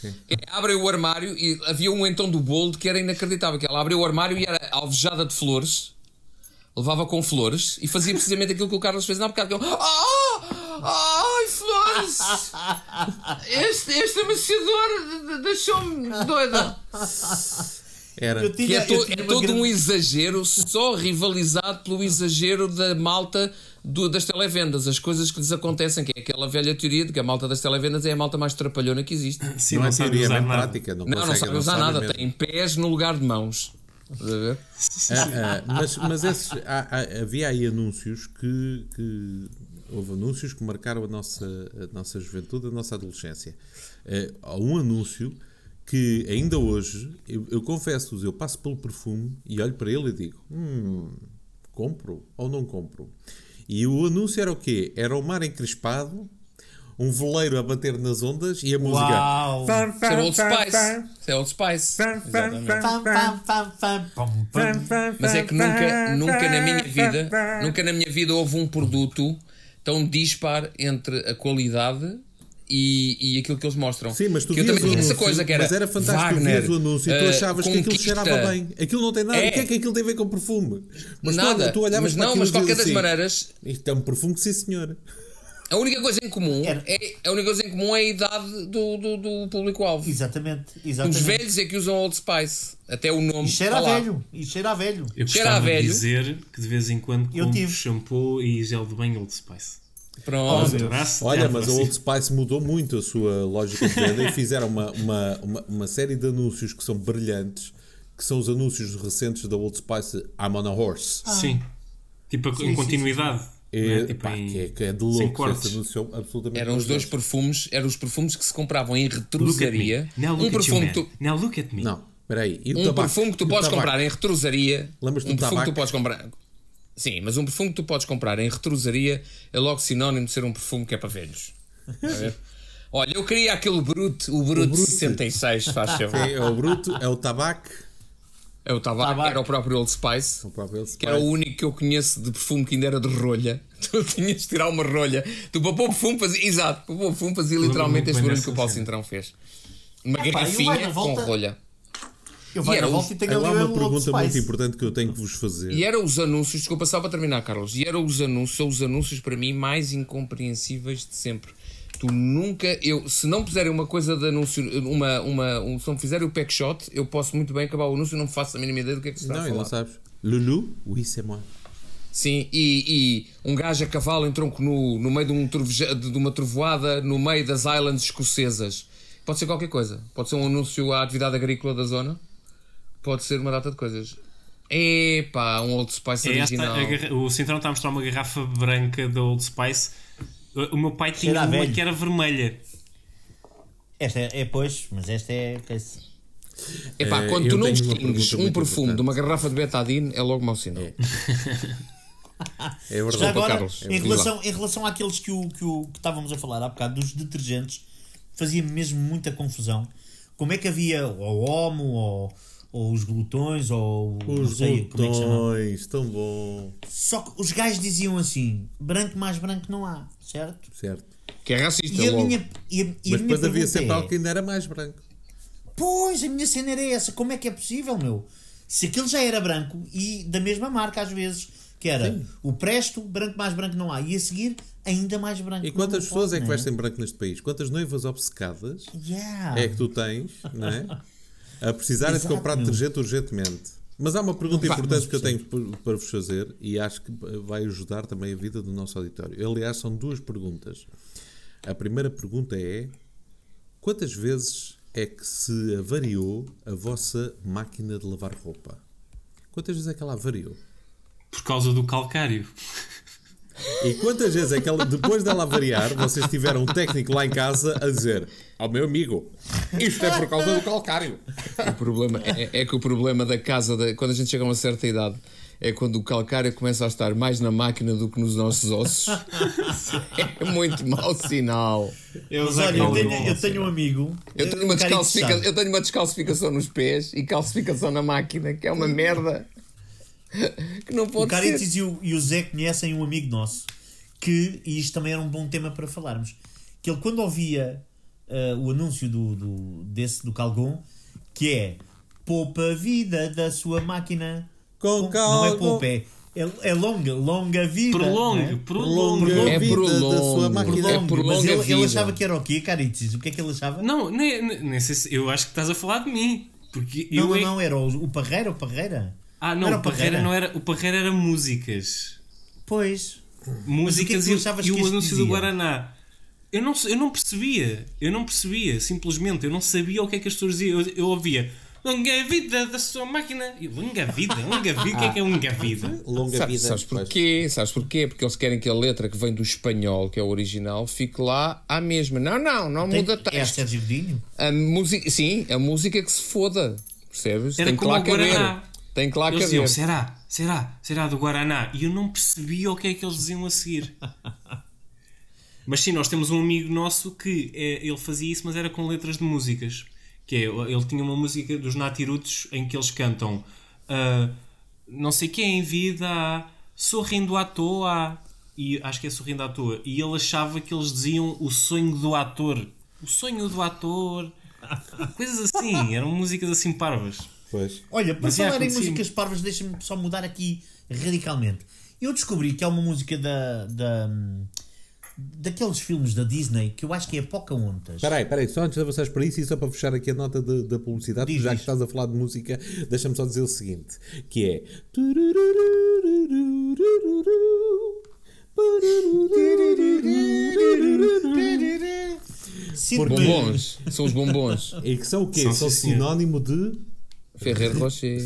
É, Abre o armário e havia um então do bold que era inacreditável, que ela abriu o armário e era alvejada de flores, levava com flores e fazia precisamente aquilo que o Carlos fez na bocado. que eu! Ai, flores! Este, este amaciador deixou-me doida. Era. Tinha- Que é, to- é todo grande- um exagero, só rivalizado pelo exagero da malta do- das televendas, as coisas que lhes acontecem, que é aquela velha teoria de que a malta das televendas é a malta mais trapalhona que existe. Sim, não não, é teoria, é mesmo nada. prática. Não, Não, não consegue, sabe usar sabe nada, mesmo. tem pés no lugar de mãos. Estás a ver? <laughs> Ah, ah, mas mas esses, há- há- havia aí anúncios que, que- houve anúncios que marcaram a nossa, a nossa juventude, a nossa adolescência. Eh, há um anúncio que ainda hoje, eu, eu confesso-vos, eu passo pelo perfume e olho para ele e digo: hum, compro ou não compro? E o anúncio era o quê? Era o mar encrespado, um veleiro a bater nas ondas e a música. Uau! Isso é Old Spice. Isso é Old Spice. Exatamente. Mas é que nunca, nunca na minha vida, nunca na minha vida houve um produto tão dispar entre a qualidade e, e aquilo que eles mostram. Sim, mas tu que eu vias também o essa coisa que era mas era fantástico, Wagner, tu vias o anúncio e tu eh, achavas que aquilo cheirava bem. Aquilo não tem nada. É. O que é que aquilo tem a ver com perfume? Mas tu- Nada, tu, olhavas mas não, mas de qualquer das assim, maneiras, Isto é um perfume que sim, senhor. a única coisa em comum Era. é, a única coisa em comum é a idade do, do, do público-alvo. Exatamente, Os exatamente. velhos é que usam Old Spice. Até o nome. E cheira a velho. E cheira a velho. Eu Cheira a gostava de velho. dizer que de vez em quando Eu compro tive. shampoo e gel de banho Old Spice. Pronto. Olha, mas a Francisco. Old Spice mudou muito a sua lógica de venda e fizeram uma, uma, uma, uma série de anúncios que são brilhantes, que são os anúncios recentes da Old Spice I'm on a Horse. Sim. Tipo, Sim, em sim, continuidade. É, não é? Tipo, pá, em- que, é, que é de sem louco cortes. esse anúncio absolutamente Eram os dois perfumes, eram os perfumes que se compravam em retrosaria. Now look Um perfume tu, Now look at me. Não, espera aí. E o um tabaco? perfume que tu E podes comprar em retrosaria. Lembras-te um perfume que tu podes comprar. Sim, mas um perfume que tu podes comprar em retrosaria é logo sinónimo de ser um perfume que é para velhos. Ver? <laughs> Olha, eu queria aquele Brut, o Brut Brut. 66, faz <laughs> favor. É, é o bruto, é o tabaco. É o tabaco, Tabaco. era o próprio Old Spice. O próprio Old Que era o Spice. único que eu conheço de perfume que ainda era de rolha. <laughs> Tu tinhas de tirar uma rolha. Tu para pôr o perfume fazia. Exato, para pôr o perfume fazia literalmente este barulho que o Paulo. Cintrão fez. Uma o garrafinha na com volta- rolha. Eu vou na volta e tenho ali uma Old pergunta muito Spice. importante que eu tenho que vos fazer. E eram os anúncios, desculpa só para terminar, Carlos, e eram os anúncios, são os anúncios para mim mais incompreensíveis de sempre. Tu nunca, eu, se não puserem uma coisa de anúncio, uma, uma, um, se não fizerem o pack shot, eu posso muito bem acabar o anúncio e não faço a mínima ideia do que é que se está Não, a e falar. não sabes. Lulu? Oui, c'est moi. Sim, e, e um gajo a cavalo em tronco nu, no meio de, um troveja- de uma trovoada, no meio das Islands escocesas. Pode ser qualquer coisa. Pode ser um anúncio à atividade agrícola da zona. Pode ser uma data de coisas. Epá, um Old Spice É esta, original. a garra- o Cintrão está a mostrar uma garrafa branca da Old Spice. O o meu pai tinha Cheira a uma velho. que era vermelha. Esta é, é pois, mas esta é. Epá, Eh, quando tu não distingues um perfume de uma importante. garrafa de betadine, é logo mau sinal. É <laughs> verdade. Já agora, Carlos. em, relação, em relação àqueles que, o, que, o, que estávamos a falar há bocado, dos detergentes, fazia-me mesmo muita confusão. Como é que havia o Homo, ou, ou os glutões, ou não Os sei como é que tão bom. Só que os gajos diziam assim: branco mais branco não há, certo? Certo. Que é racista, E a logo. minha, e a, e Mas depois havia sempre é, algo que ainda era mais branco. Pois, a minha cena era essa. Como é que é possível, meu? Se aquilo já era branco e da mesma marca, às vezes, Que era o presto, branco mais branco não há. E a seguir, ainda mais branco. E quantas pode, pessoas é que vestem branco neste país? Quantas noivas obcecadas Yeah. é que tu tens, não é? <laughs> A precisarem de Exato, comprar meu. detergente urgentemente. Mas há uma pergunta Não, importante que eu tenho para vos fazer e acho que vai ajudar também a vida do nosso auditório. Aliás, são duas perguntas. A primeira pergunta é: quantas vezes é que se avariou a vossa máquina de lavar roupa? Quantas vezes é que ela avariou? Por causa do calcário. E quantas vezes é que ela, depois dela avariar, vocês tiveram um técnico lá em casa a dizer ao meu amigo, isto é por causa do calcário. O problema é, é que o problema da casa, da- quando a gente chega a uma certa idade, é quando o calcário começa a estar mais na máquina do que nos nossos ossos. <laughs> É muito mau sinal. Eu, Mas olha, eu tenho, eu tenho um amigo. Eu tenho, uma eu tenho uma descalcificação nos pés e calcificação na máquina, que é uma merda. <laughs> Que não O pode ser. Caritas e o, e o Zé conhecem um amigo nosso que, e isto também era um bom tema para falarmos, que ele quando ouvia eh, o anúncio do, do, desse do Calgon, que é poupa a vida da sua máquina Com Não é poupa, é, é, é longa, longa vida. Prolongue, é? prolongue. Prolonga É a vida da prolonga. sua máquina. É Prolongue, mas a ele, ele achava que era o quê, Caritas? O que é que ele achava? Não, nem, nem, nem sei se. Eu acho que estás a falar de mim. Porque não, eu não, é- não, era o, o Parreira, o Parreira. Ah, não, Era o Parreira não era. O Parreira era músicas. Pois. Músicas tu e, achavas e que o anúncio dizia? do Guaraná. Eu não, eu não percebia. Eu não percebia, simplesmente. Eu não sabia o que é que as pessoas diziam. Eu, eu ouvia. Longa vida da sua máquina. E longa vida? Longa vida? O que é que é longa vida? <laughs> Longa Sabes, vida. sabes porquê? Sabes porquê? Porque eles querem que a letra que vem do espanhol, que é o original, fique lá à mesma. Não, não, não Tem, muda é texto. Sérgio Godinho. A música, sim, a música que se foda. Percebes? Era Tem que como lá o Guaraná. caber. Tem que lá Eles diziam, será? Será? Será do Guaraná? E eu não percebia o que é que eles diziam a seguir. <laughs> Mas sim, nós temos um amigo nosso que é, ele fazia isso, mas era com letras de músicas. Que é, ele tinha uma música dos Natirutos em que eles cantam ah, não sei quem em vida, sorrindo à toa. E acho que é sorrindo à toa. E ele achava que eles diziam o sonho do ator. O sonho do ator. <laughs> Coisas assim, eram músicas assim parvas. Pois. Olha, para Mas já falar em acontecia. músicas parvas, deixa-me só mudar aqui radicalmente. Eu descobri que há uma música da, da daqueles filmes da Disney que eu acho que é Pocahontas. Espera aí, espera aí, só antes de avançares para isso e só para fechar aqui a nota da publicidade, Diz, já diz. que estás a falar de música, deixa-me só dizer o seguinte, que é... Sinto-me- Bombons. São os bombons. E que são o quê? São, São, sinónimo de... Ferreiro Rocher.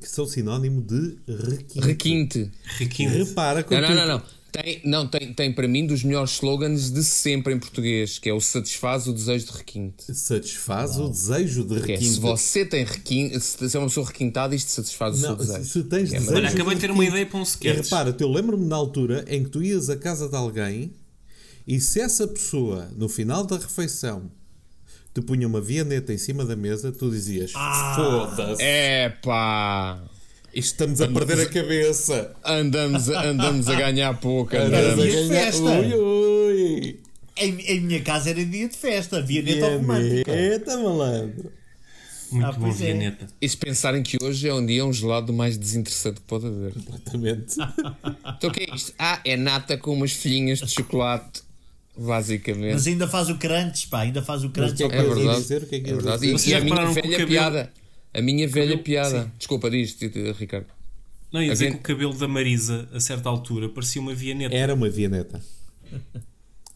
Que são sinónimo de requinte. Requinte. Requinte. Repara com Não, não, não, não. Tem, não tem, tem para mim dos melhores slogans de sempre em português, que é o satisfaz o desejo de requinte. Satisfaz o desejo de Que é, requinte. se você tem requinte, se é uma pessoa requintada, isto satisfaz o seu Não, desejo. se tens É desejo Olha, acabei de ter uma ideia para um E sketch. repara, eu lembro-me na altura em que tu ias à casa de alguém e se essa pessoa, no final da refeição, te punha uma vianeta em cima da mesa, tu dizias: Foda-se, É pá! isto estamos a perder a cabeça. Andamos, a- andamos a ganhar pouco. A Andamos. dia de ganhar- festa. Ui, ui. Em, em minha casa era dia de festa, Vianeta romântica. Vianeta, malandro. Muito Ah, bom, pois é. Vianeta. E se pensarem que hoje é um dia um gelado mais desinteressante que pode haver. Completamente. Então o que é isto? Ah, é nata com umas folhinhas de chocolate, basicamente. Mas ainda faz o crunch, pá, ainda faz o crunch. o que é que É dizer? O que é que É verdade. E, Vocês e a minha velha cabelo- piada. A minha velha cabelo- piada. Desculpa, diz, Ricardo. Não, ia dizer Havia- que o cabelo da Marisa, a certa altura, parecia uma Vianeta. Era uma vianeta.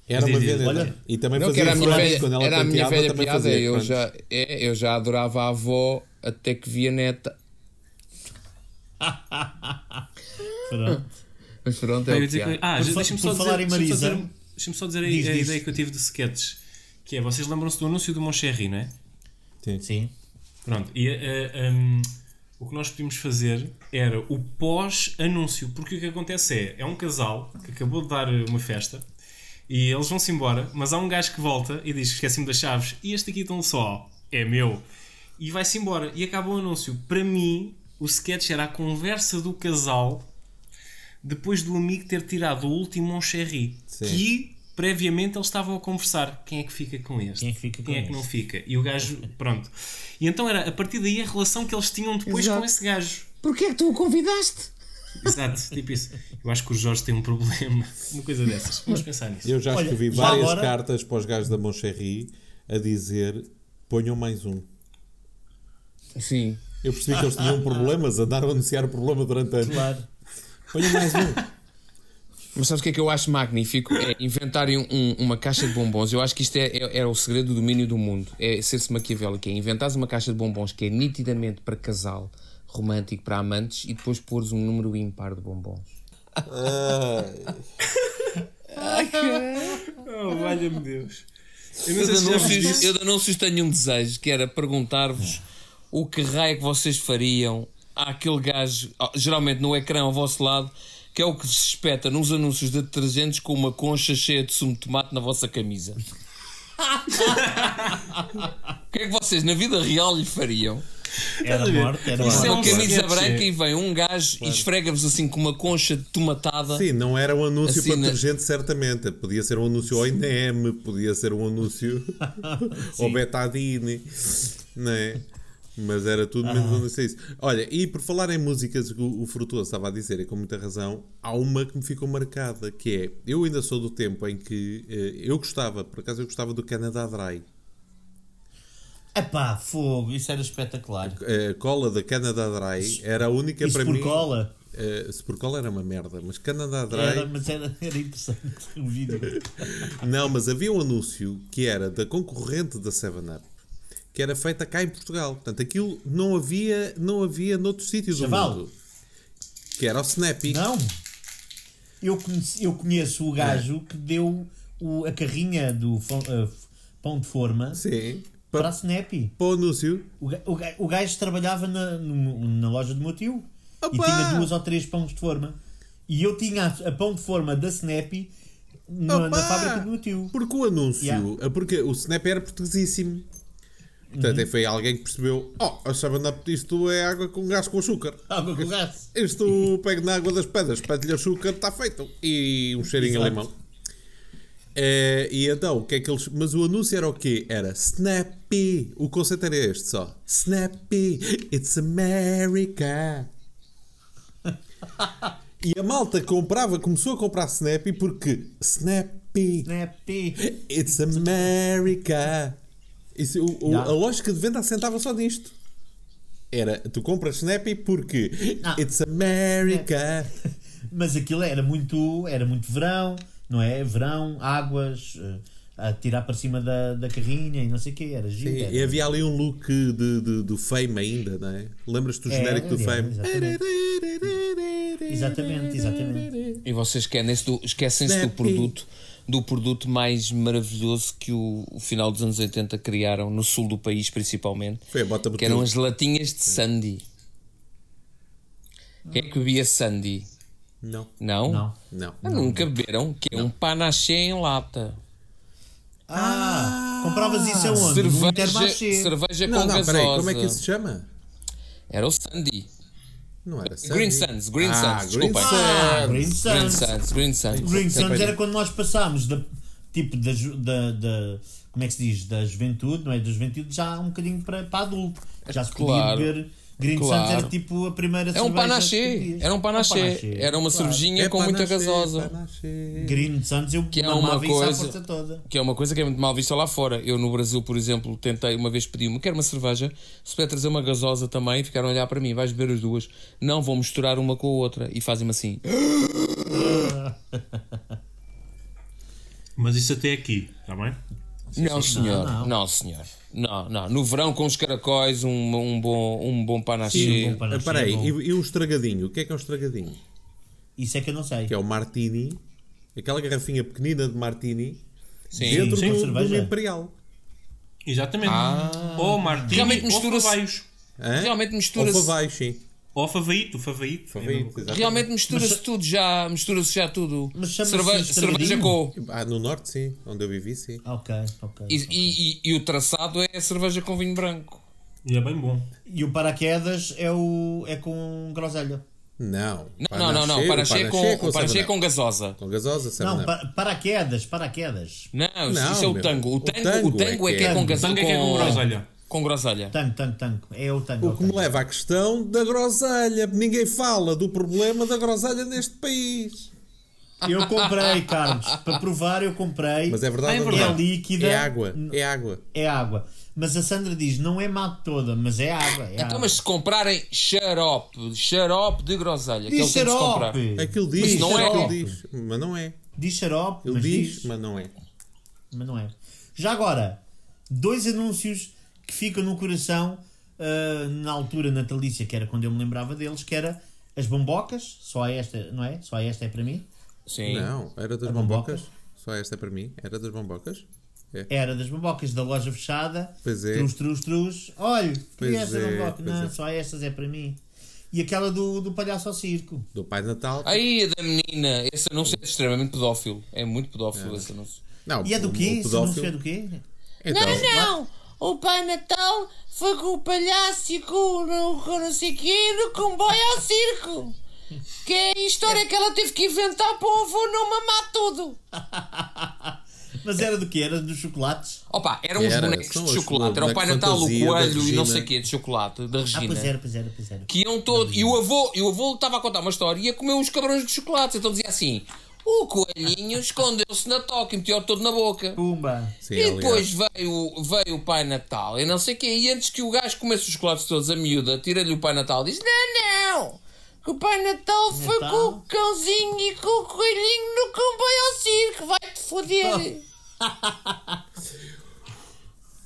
Era uma vianeta. olha. e também Não, fazia era a minha velha, quando ela era a minha velha piada. fazia Eu já, é, eu já adorava a avó até que via neta. <laughs> Pronto. Mas pronto, Ah, é ia o que há. ah, deixa-me só falar dizer, em Marisa- deixa-me só dizer a, Diz, a diz. ideia que eu tive de sketches. Que é, vocês lembram-se do anúncio do Moncherry, não é? Sim. Pronto, e eh, um, o que nós podíamos fazer era o pós-anúncio, porque o que acontece é, é um casal que acabou de dar uma festa e eles vão-se embora, mas há um gajo que volta e diz esqueci-me das chaves e este aqui estão só, é meu. E vai-se embora e acaba o anúncio. Para mim, o sketch era a conversa do casal depois do amigo ter tirado o último Moncherry, que previamente eles estavam a conversar. Quem é que fica com este? Quem é que fica com Quem é que não fica? E o gajo, pronto. E então era a partir daí a relação que eles tinham depois Exato. com esse gajo. Porquê é que tu o convidaste? Exato, tipo isso. Eu acho que o Jorge tem um problema. Uma coisa dessas. Vamos pensar nisso. Eu já Olha, escrevi já várias agora- cartas para os gajos da Moncherry a dizer ponham mais um. Sim. Eu percebi que eles tinham problemas, andaram a anunciar o problema durante anos. Claro. Ponham mais um. Mas sabes o que é que eu acho magnífico? É inventarem um- uma caixa de bombons. Eu acho que isto é, é, é o segredo do domínio do mundo. É ser-se maquiavélico. É inventares uma caixa de bombons que é nitidamente para casal, romântico, para amantes, e depois pôres um número ímpar de bombons. Oh, valha-me Deus. Eu não Eu se anúncios, eu de anúncios tenho um desejo, que era perguntar-vos o que raio é que vocês fariam àquele gajo, ah, geralmente no ecrã ao vosso lado, que é o que se espeta nos anúncios de detergentes com uma concha cheia de sumo de tomate na vossa camisa. o que é que vocês na vida real lhe fariam? Era morte, era Isso Isso é é uma um camisa branca é. e vem um gajo e esfrega-vos assim com uma concha de tomatada. Sim, não era um anúncio Assim, para na- detergente, certamente. Podia ser um anúncio ao INEM, podia ser um anúncio ao Betadine, não é? Mas era tudo menos um anúncio a isso. Olha, e por falar em músicas, o, o Frutuoso estava a dizer, e com muita razão, há uma que me ficou marcada, que é, eu ainda sou do tempo em que eh, eu gostava, por acaso eu gostava do Canada Dry. Epá, fogo, isso era espetacular. A cola da Canada Dry era a única Isso para por mim... cola. eh, se por cola era uma merda, mas Canada Dry... Era, mas era, era interessante <laughs> o vídeo. Não, mas havia um anúncio que era da concorrente da 7-Up que era feita cá em Portugal. Portanto, aquilo não havia, não havia noutro sítio do mundo. Que era o Snappy. Não. Eu conheço, eu conheço o gajo que deu o- a carrinha do eh, pão de forma Sim. para a Snappy. para o anúncio. O, o o gajo trabalhava na, na loja do meu tio e Opa! tinha duas ou três pães de forma. E eu tinha a, a pão de forma da Snappy na, na fábrica do meu tio. Porque o anúncio. Yeah. Porque o Snap era portuguesíssimo. Portanto, Uhum. foi alguém que percebeu: Oh, a 7-Up, isto é água com gás com açúcar. Água com gás. <laughs> Isto pega na água das pedras, pede-lhe açúcar, está feito. E um cheirinho a Exato. limão. É, e então, o que é que eles. Mas o anúncio era o quê? Era Snappy. O conceito era este só: Snappy, it's America. e a malta comprava, começou a comprar Snappy porque Snappy, Snappy. it's America. Isso, o- o-. A lógica de venda assentava só nisto. Era, tu compras Snappy porque Ah. it's America. <laughs> Mas aquilo era muito, era muito verão, não é? Verão, águas, eh, a tirar para cima da, da carrinha e não sei o que, era giro. E, era. e havia ali um look de, de- do Fame ainda, não é? Lembras-te do É, genérico do é, Fame? exatamente. <laughs> Exatamente, exatamente. E vocês esquecem-se do, esquecem-se do Snappy. produto do produto mais maravilhoso que o, o final dos anos 80 criaram no sul do país principalmente Foi a bota que eram as latinhas de Sandy quem é que bebia Sandy? Não, Não? Não. não. Ah, nunca beberam? Que é um panaché em lata Ah, compravas isso aonde? Cerveja, cerveja Não, com não, gasosa peraí, como é que isso se chama? era o Sandy Não era Green Sandy. Suns, Green ah, Suns, Green desculpa. Ah, Green Green Suns. Suns, Green Suns Green Suns era quando nós passámos da, tipo, da, da, da- como é que se diz? Da juventude, não é? Da juventude já um bocadinho para, para adulto. Já se podia Claro. beber. Green Claro. Suns era tipo a primeira é um panaché podias. era um panaché panaché, era uma claro. cervejinha É com muita panaché, gasosa panaché. Green Suns eu Que é uma isso à coisa- toda. que é uma coisa que é muito mal vista lá fora. Eu no Brasil, por exemplo, tentei uma vez pedir-me, quero uma cerveja, se puder trazer uma gasosa também, ficaram a olhar para mim, vais beber as duas. Não, vou misturar uma com a outra. E fazem-me assim. <laughs> Mas isso até aqui, está bem? não, senhor, não. não. senhor. Não, não. No verão com os caracóis, um, um bom, um bom Sim, panaché. um bom Ah, bom. e, e um estragadinho? O que é que é um estragadinho? Isso é que eu não sei. Que é o Martini, aquela garrafinha pequenina de Martini, Sim. dentro sim, do, cerveja. do Imperial. Exatamente. Ah. ou Martini Realmente ou mistura-se- Favaios. Realmente Ou mistura-se. Favais, sim. Ou Favaíto, Favaíto. Exatamente. Realmente mistura-se tudo já, mistura-se já tudo. Mas cerveja estragadinho? com. Ah, no Norte, sim. Onde eu vivi, sim. Ok, ok. E, e, e- e o traçado é a cerveja com vinho branco. E é bem bom. E o paraquedas é, o, é com groselha. Não. Não, não, não, não. Panaché com, o panaché 7-Up. com gasosa. Com gasosa, 7-Up. Não, pa- paraquedas, paraquedas. Não, Não, isso é o tango. O O tango, tango o tango é é, que é é. com O gasosa. tango é que é com groselha. Com groselha. Tango, tango, tango. É o tango. é O que me leva à questão da groselha. Ninguém fala do problema da groselha neste país. Eu comprei, Carlos. Para provar, eu comprei. Mas é verdade, Ah, é verdade. É líquida. É água, é água. É água. Mas a Sandra diz, não é má toda, mas é água. É Então, água. mas se comprarem xarope, xarope de groselha, que Diz comprar. xarope. Aquilo diz, não é. aquilo diz. Mas não é. Diz xarope, Ele mas diz, diz, mas não é. mas não é. Já agora, dois anúncios que ficam no coração ah, na altura natalícia, que era quando eu me lembrava deles, que era as bombocas, só esta, não é? Só esta é para mim. Sim. Não, era das bombocas. bomboca? Só esta é para mim. Era das bombocas. É. Era das bombocas da loja fechada. Pois é. Trus, trus, trus. Olha, queria esta é, bomboca. pois Não, é. só estas é para mim. E aquela do, do palhaço ao circo. Do Pai Natal. Aí a da menina, esse anúncio é extremamente pedófilo. É muito pedófilo esse anúncio. Não, E é do quê? o Esse pedófilo- anúncio é do quê? Então, Não, o Pai Natal foi com o palhaço e com, o- com não sei quê no comboio ao circo. Que é a história que ela teve que inventar para o avô não mamar tudo. <laughs> Mas era do quê? Era dos chocolates? Opa, eram uns Era, bonecos de chocolate. Era o Pai Natal, o coelho e não sei o quê de chocolate, da Ah, Regina. pois era, pois era, pois era. que iam todo. E o avô, e o avô estava a contar uma história e ia comer uns cabrões de chocolate. Então dizia assim: o coelhinho escondeu-se na toca e meteu todo na boca. Pumba! sim, E depois veio, veio o Pai Natal e não sei o quê. E antes que o gajo comesse os chocolates todos, a miúda tira-lhe o Pai Natal e diz: Não, não! Que o Pai Natal foi Natal? com o cãozinho e com o coelhinho no comboio ao circo. Vai-te foder. <laughs>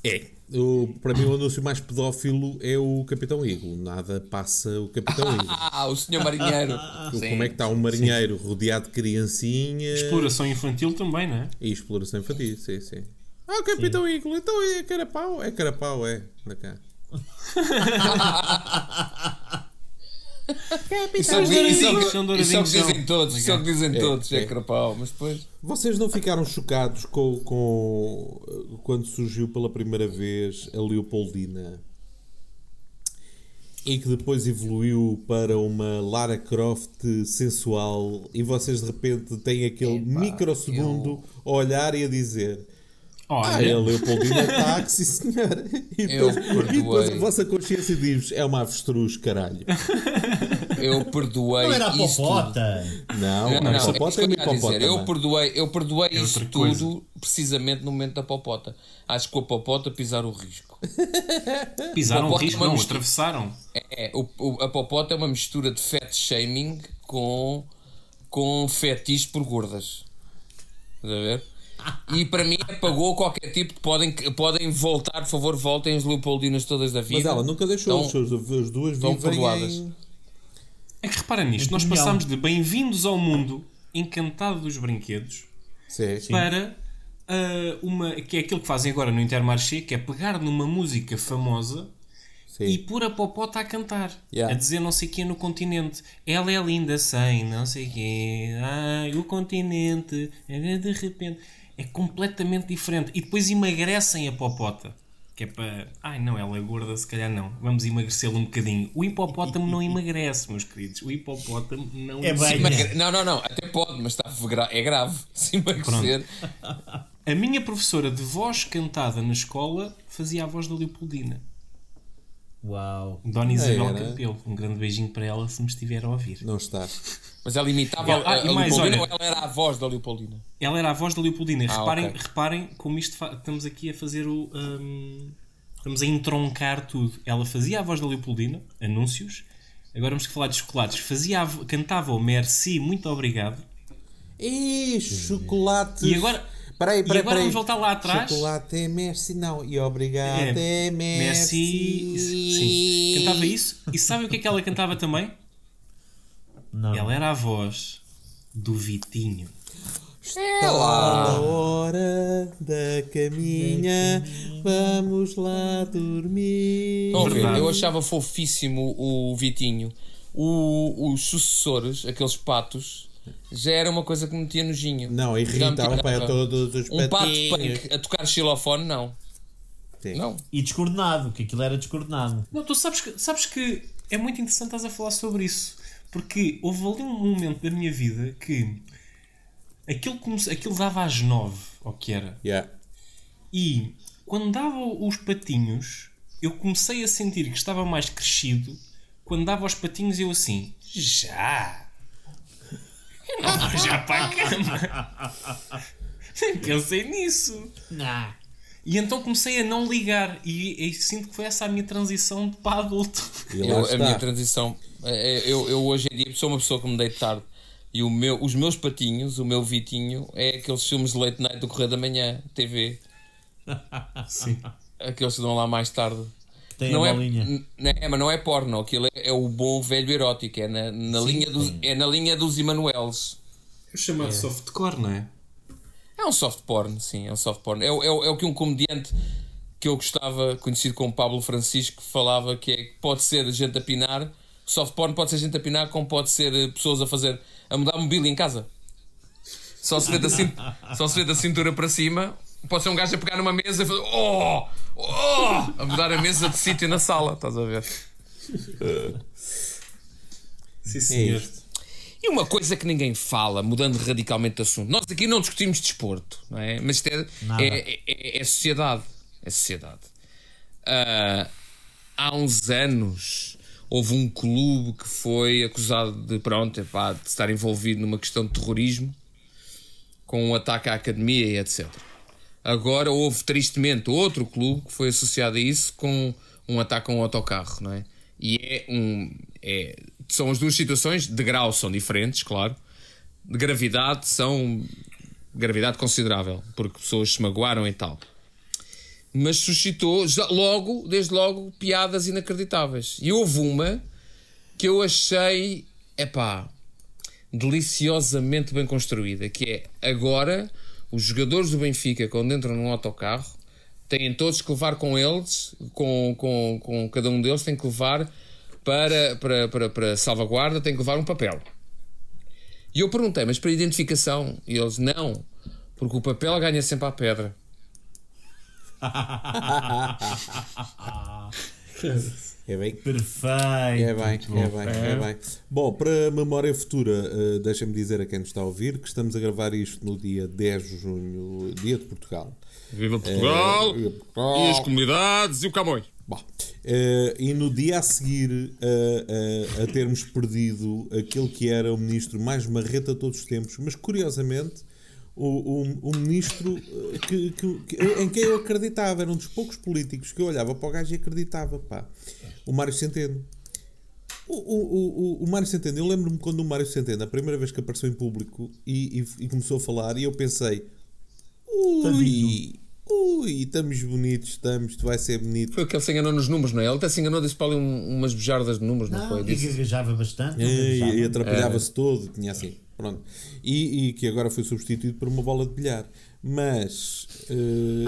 É. O, para mim, o anúncio mais pedófilo é o Capitão Eagle. Nada passa o Capitão Eagle. <laughs> Ah, o senhor marinheiro. Sim. Como é que está um marinheiro rodeado de criancinhas Exploração infantil também, não é? e exploração infantil? Sim, sim. Ah, o Capitão Eagle, então é carapau? É carapau, é. Da cá. <laughs> Isso é isso é o douradinhos, que- são isso é o que dizem são. todos. Isso é o que dizem É, todos. É é. crapau. Mas depois. Vocês não ficaram chocados com, com quando surgiu pela primeira vez a Leopoldina e que depois evoluiu para uma Lara Croft sensual e vocês de repente têm aquele microsegundo a olhar e a dizer ah, Olha, a Leopoldina está, que sim senhor. E Eu depois, e depois perdoei. a vossa consciência diz é uma avestruz, caralho. Eu perdoei. Não era a tudo. popota! Não, Não, não, não, só é que ter eu perdoei, eu perdoei É isso tudo coisa. precisamente no momento da popota. Acho que com a popota pisar o risco. pisaram o Popota risco, é uma não, mistura. atravessaram. É, o, o- a popota é uma mistura de fat shaming com, com fetiche por gordas. Estás a ver? E para mim apagou qualquer tipo de. Podem, podem voltar, por favor, voltem as Leopoldinas todas da vida. Mas ela nunca deixou, Então, as suas- as duas estão perdoadas. em... É que repara nisto, nós passámos de bem-vindos ao mundo encantado dos brinquedos Sim. para ah, uma que é aquilo que fazem agora no Intermarché, que é pegar numa música famosa Sim. e pôr a popota a cantar, Yeah. a dizer não sei quê no continente. Ela é linda sem não sei o quê. Ai, o continente, é de repente. É completamente diferente. E depois emagrecem a popota. Que é para. Ai não, ela é gorda, se calhar não. Vamos emagrecê-la um bocadinho. O hipopótamo não emagrece, meus queridos. O hipopótamo não É bem. Emagre- Não, não, não, até pode, mas está é grave. <laughs> Se emagrecer. A minha professora de voz cantada na escola fazia a voz da Leopoldina. Uau! Dona Isabel Era? Campelo. Um grande beijinho para ela se me estiver a ouvir. Não está. Mas ela imitava Ah, a, a e mais, Leopoldina olha- ou ela era a voz da Leopoldina? Ela era a voz da Leopoldina. Ah, reparem, ok. reparem como isto estamos aqui a fazer o. hum, estamos a entroncar tudo. Ela fazia a voz da Leopoldina, anúncios. Agora vamos falar de chocolates. Fazia a cantava o Merci, muito obrigado. Ih, chocolate. E agora, Peraí, e peraí, agora peraí. vamos voltar lá atrás. Chocolate é merci, não. E obrigado É, é, merci. Sim. Cantava isso. E sabe o que é que ela cantava também? Não. Ela era a voz do Vitinho. Está na hora da caminha, vamos lá dormir. Estão a ver? Eu achava fofíssimo o Vitinho. O- os sucessores, aqueles patos, já era uma coisa que me metia nojinho. Não, irritava para tirava. todos os Um pato punk a tocar xilofone, não. Sim. Não. E descoordenado, que aquilo era descoordenado. Não, tu sabes que, sabes que é muito interessante estás a falar sobre isso. Porque houve ali um momento da minha vida que aquilo, come- aquilo dava às nove, ou que era. Yeah. E quando dava os patinhos, eu comecei a sentir que estava mais crescido quando dava os patinhos eu assim, já. Não já <laughs> para a cama. Nem pensei nisso. Não. E então comecei a não ligar e, e sinto que foi essa a minha transição de para adulto. Eu- a minha transição. é- é- Eu, eu hoje em dia sou uma pessoa que me deito tarde. E o meu, os meus patinhos, o meu Vitinho, é aqueles filmes de late night do Correio da Manhã, TV. Sim. Aqueles que dão lá mais tarde. Tem não a é, não é, mas não é porno, aquilo é, é o bom velho erótico, é na, na linha, dos, é na linha dos Emanueles. É o chamado softcore, não é? É um soft porn, sim, é um soft porn. É, o- é, o- é o que um comediante que eu gostava, conhecido como Pablo Francisco, falava que é que pode ser gente a pinar, soft porn pode ser gente a pinar, como pode ser eh, pessoas a fazer, a mudar mobília em casa. Só se vê da, cin- só se vê da cintura para cima, pode ser um gajo a pegar numa mesa e fazer oh, oh, a mudar a mesa de sítio na sala, estás a ver? Sim, É senhor. isto. E uma coisa que ninguém fala, mudando radicalmente de assunto, nós aqui não discutimos desporto, não é? Mas isto é, é, é- é sociedade. É sociedade. Ah, há uns anos houve um clube que foi acusado de, pronto, epá, de estar envolvido numa questão de terrorismo com um ataque à academia e etc. Agora houve tristemente outro clube que foi associado a isso com um ataque a um autocarro, não é? E é um. É, são as duas situações, de grau são diferentes, claro. De gravidade são. gravidade considerável, porque pessoas se magoaram e tal. Mas suscitou já, logo, desde logo, piadas inacreditáveis. E houve uma que eu achei. epá deliciosamente bem construída, que é agora os jogadores do Benfica quando entram num autocarro têm todos que levar com eles, com, com, com cada um deles tem que levar para, para, para, para salvaguarda, tem que levar um papel. E eu perguntei, mas para identificação? E eles, não, porque o papel ganha sempre à pedra. <laughs> É bem. Perfeito. É bem, é bem, é bem. Bom, para memória futura, eh, deixem-me dizer a quem nos está a ouvir que estamos a gravar isto no dia 10 de junho, dia de Portugal. Viva Portugal! Eh, Portugal. E as comunidades e o Camões. Bom, eh, e no dia a seguir eh, eh, a termos perdido aquele que era o ministro mais marreta de todos os tempos, mas curiosamente o, o, o ministro eh, que, que- que- em quem eu acreditava, era um dos poucos políticos que eu olhava para o gajo e acreditava, pá, o Mário Centeno. O, o, o, o Mário Centeno, eu lembro-me quando o Mário Centeno, a primeira vez que apareceu em público e, e- e começou a falar, e eu pensei: ui, ui, estamos bonitos, estamos, tu vai ser bonito. Foi o que ele se enganou nos números, não é? Ele até se enganou, disse para ali um- umas bujardas de números, não, Não, foi? e Disse, gaguejava bastante. não E, e atrapalhava-se todo, tinha assim. Pronto. E, e que agora foi substituído por uma bola de bilhar. Mas eh,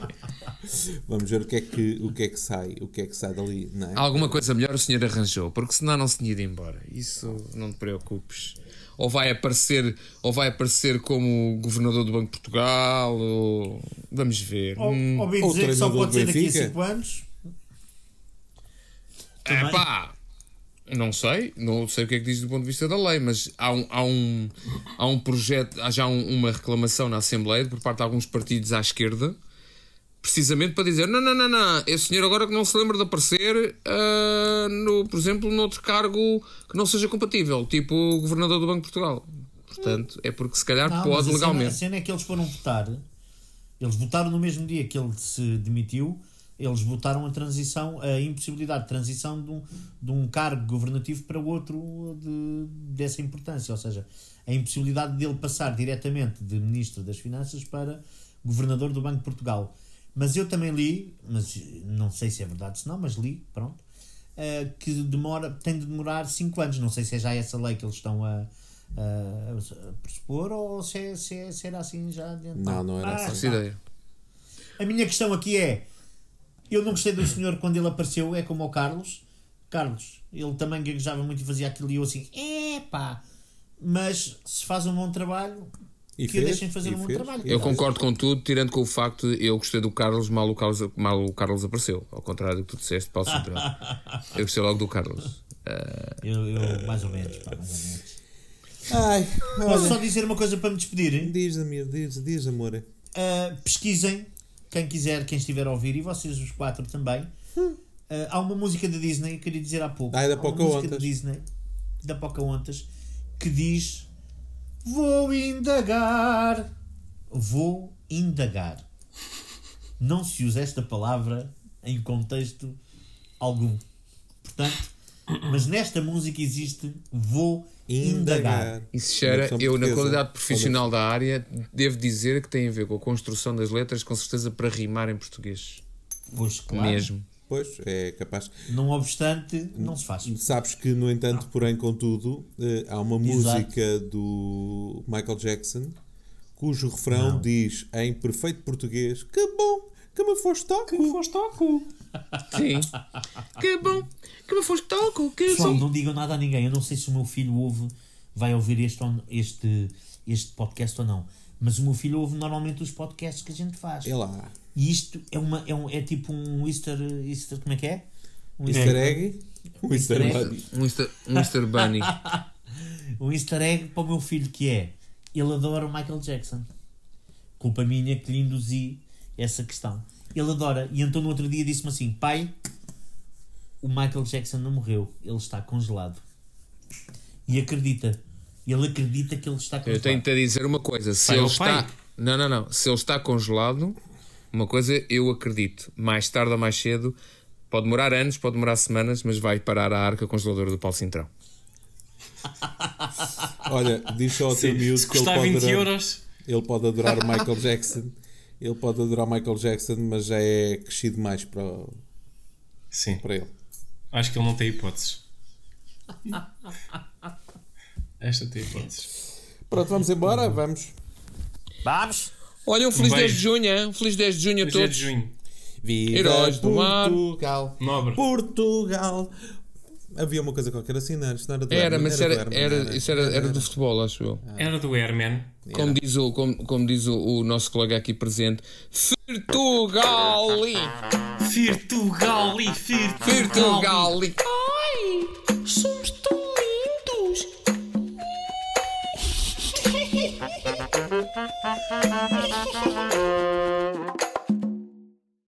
<laughs> vamos ver o que, é que, o que é que sai, o que é que sai dali, não é? Alguma coisa melhor o senhor arranjou, porque senão não se tinha ido embora. Isso não te preocupes. Ou vai aparecer, ou vai aparecer como governador do Banco de Portugal, ou vamos ver. Ou, Hum. ouvi Ou dizer que só pode ser daqui a Benfica. 5 anos. É pá, não sei, não sei o que é que diz do ponto de vista da lei, mas há um, há um, há um projeto, há já um- uma reclamação na Assembleia por parte de alguns partidos à esquerda, precisamente para dizer: não, não, não, não, esse senhor agora que não se lembra de aparecer, ah, no, por exemplo, noutro cargo que não seja compatível, tipo o governador do Banco de Portugal. Portanto, é porque se calhar Não, mas pode a cena, a legalmente. cena é que eles foram votar. Eles votaram no mesmo dia que ele se demitiu. Eles votaram a transição, a impossibilidade de transição de um, de um cargo governativo para outro de, dessa importância. Ou seja, a impossibilidade dele passar diretamente de Ministro das Finanças para Governador do Banco de Portugal. Mas eu também li, mas não sei se é verdade se não, mas li, pronto, eh, que demora, tem de demorar 5 anos. Não sei se é já essa lei que eles estão a, a, a pressupor ou se, é, se, é, se era assim já adiantado. Não, não era Ah. Faço ideia. A minha questão aqui é: eu não gostei do senhor quando ele apareceu, é como o Carlos. Carlos, ele também gaguejava muito e fazia aquilo e eu assim, epá, mas se faz um bom trabalho, E que o fez, deixem fazer e um bom fez, trabalho. Eu concordo com tudo, tirando com o facto de eu gostei do Carlos, mal o Carlos, mal o Carlos apareceu. Ao contrário do que tu disseste, Paulo <laughs> Cinturão. Eu gostei logo do Carlos. Ah, Eu, eu, mais ou menos, pá, mais ou menos. Ai, Posso olha, só dizer uma coisa para me despedir? diz, amor, diz, diz, amor. Uh, pesquisem quem quiser, quem estiver a ouvir, e vocês os quatro também, eh, há uma música da Disney, eu queria dizer há pouco. Ah, é da uma música Pocahontas. da Disney, da Pocahontas, que diz: Vou indagar. Vou indagar. Não se usa esta palavra em contexto algum. Portanto, mas nesta música existe vou indagar. Indagar. Isso cheira, Versão eu na qualidade profissional da área, devo dizer que tem a ver com a construção das letras, com certeza para rimar em português. Pois claro. Mesmo. Pois, é capaz. Não obstante, não se faz. Sabes que, no entanto, porém, contudo, eh, há uma Exato. música do Michael Jackson cujo refrão Não. diz em perfeito português: Que bom que me foste toco. Foste ao cu. Sim. que bom. Que me foste toco. Que Pessoal, bom. não digam nada a ninguém. Eu não sei se o meu filho ouve, vai ouvir este, este, este podcast ou não. Mas o meu filho ouve normalmente os podcasts que a gente faz. É lá. E isto é, uma, é, um, é tipo um Easter, Easter. Como é que é? Um Easter egg. Um Easter Easter egg. egg. Um Mr. um Mr. Bunny. <laughs> um easter egg para o meu filho que é ele adora o Michael Jackson culpa minha que lhe induzi essa questão ele adora e então no outro dia disse-me assim pai o Michael Jackson não morreu ele está congelado e acredita ele acredita que ele está Eu congelado tenho-te a dizer uma coisa. Se Pai, ele ó pai. está. Não, não, não. Se ele está congelado, uma coisa eu acredito. Mais tarde ou mais cedo, pode demorar anos, pode demorar semanas, mas vai parar a arca congeladora do Paulo Cintrão. Olha, diz só ao teu miúdo que ele pode, 20 adorar, euros, ele pode adorar o Michael Jackson. Ele pode adorar o Michael Jackson, mas já é crescido mais para, sim. para ele. Acho que ele não tem hipóteses. Esta tem hipóteses. Pronto, vamos embora? Vamos. vamos Olha, um feliz Um 10 de junho, hein? Um feliz 10 de junho a todos. de junho. Viva Heróis do mar. Portugal. Nobre. Portugal. Havia uma coisa qualquer assim, não, isto não era do Era, Herman, mas era, era, isso era, era do futebol, acho eu. Era do Airman. Como diz, o, como, como diz o, o nosso colega aqui presente, Firtugali! Firtugal e Firtugal. Firtugali! Somos tão lindos. <laughs>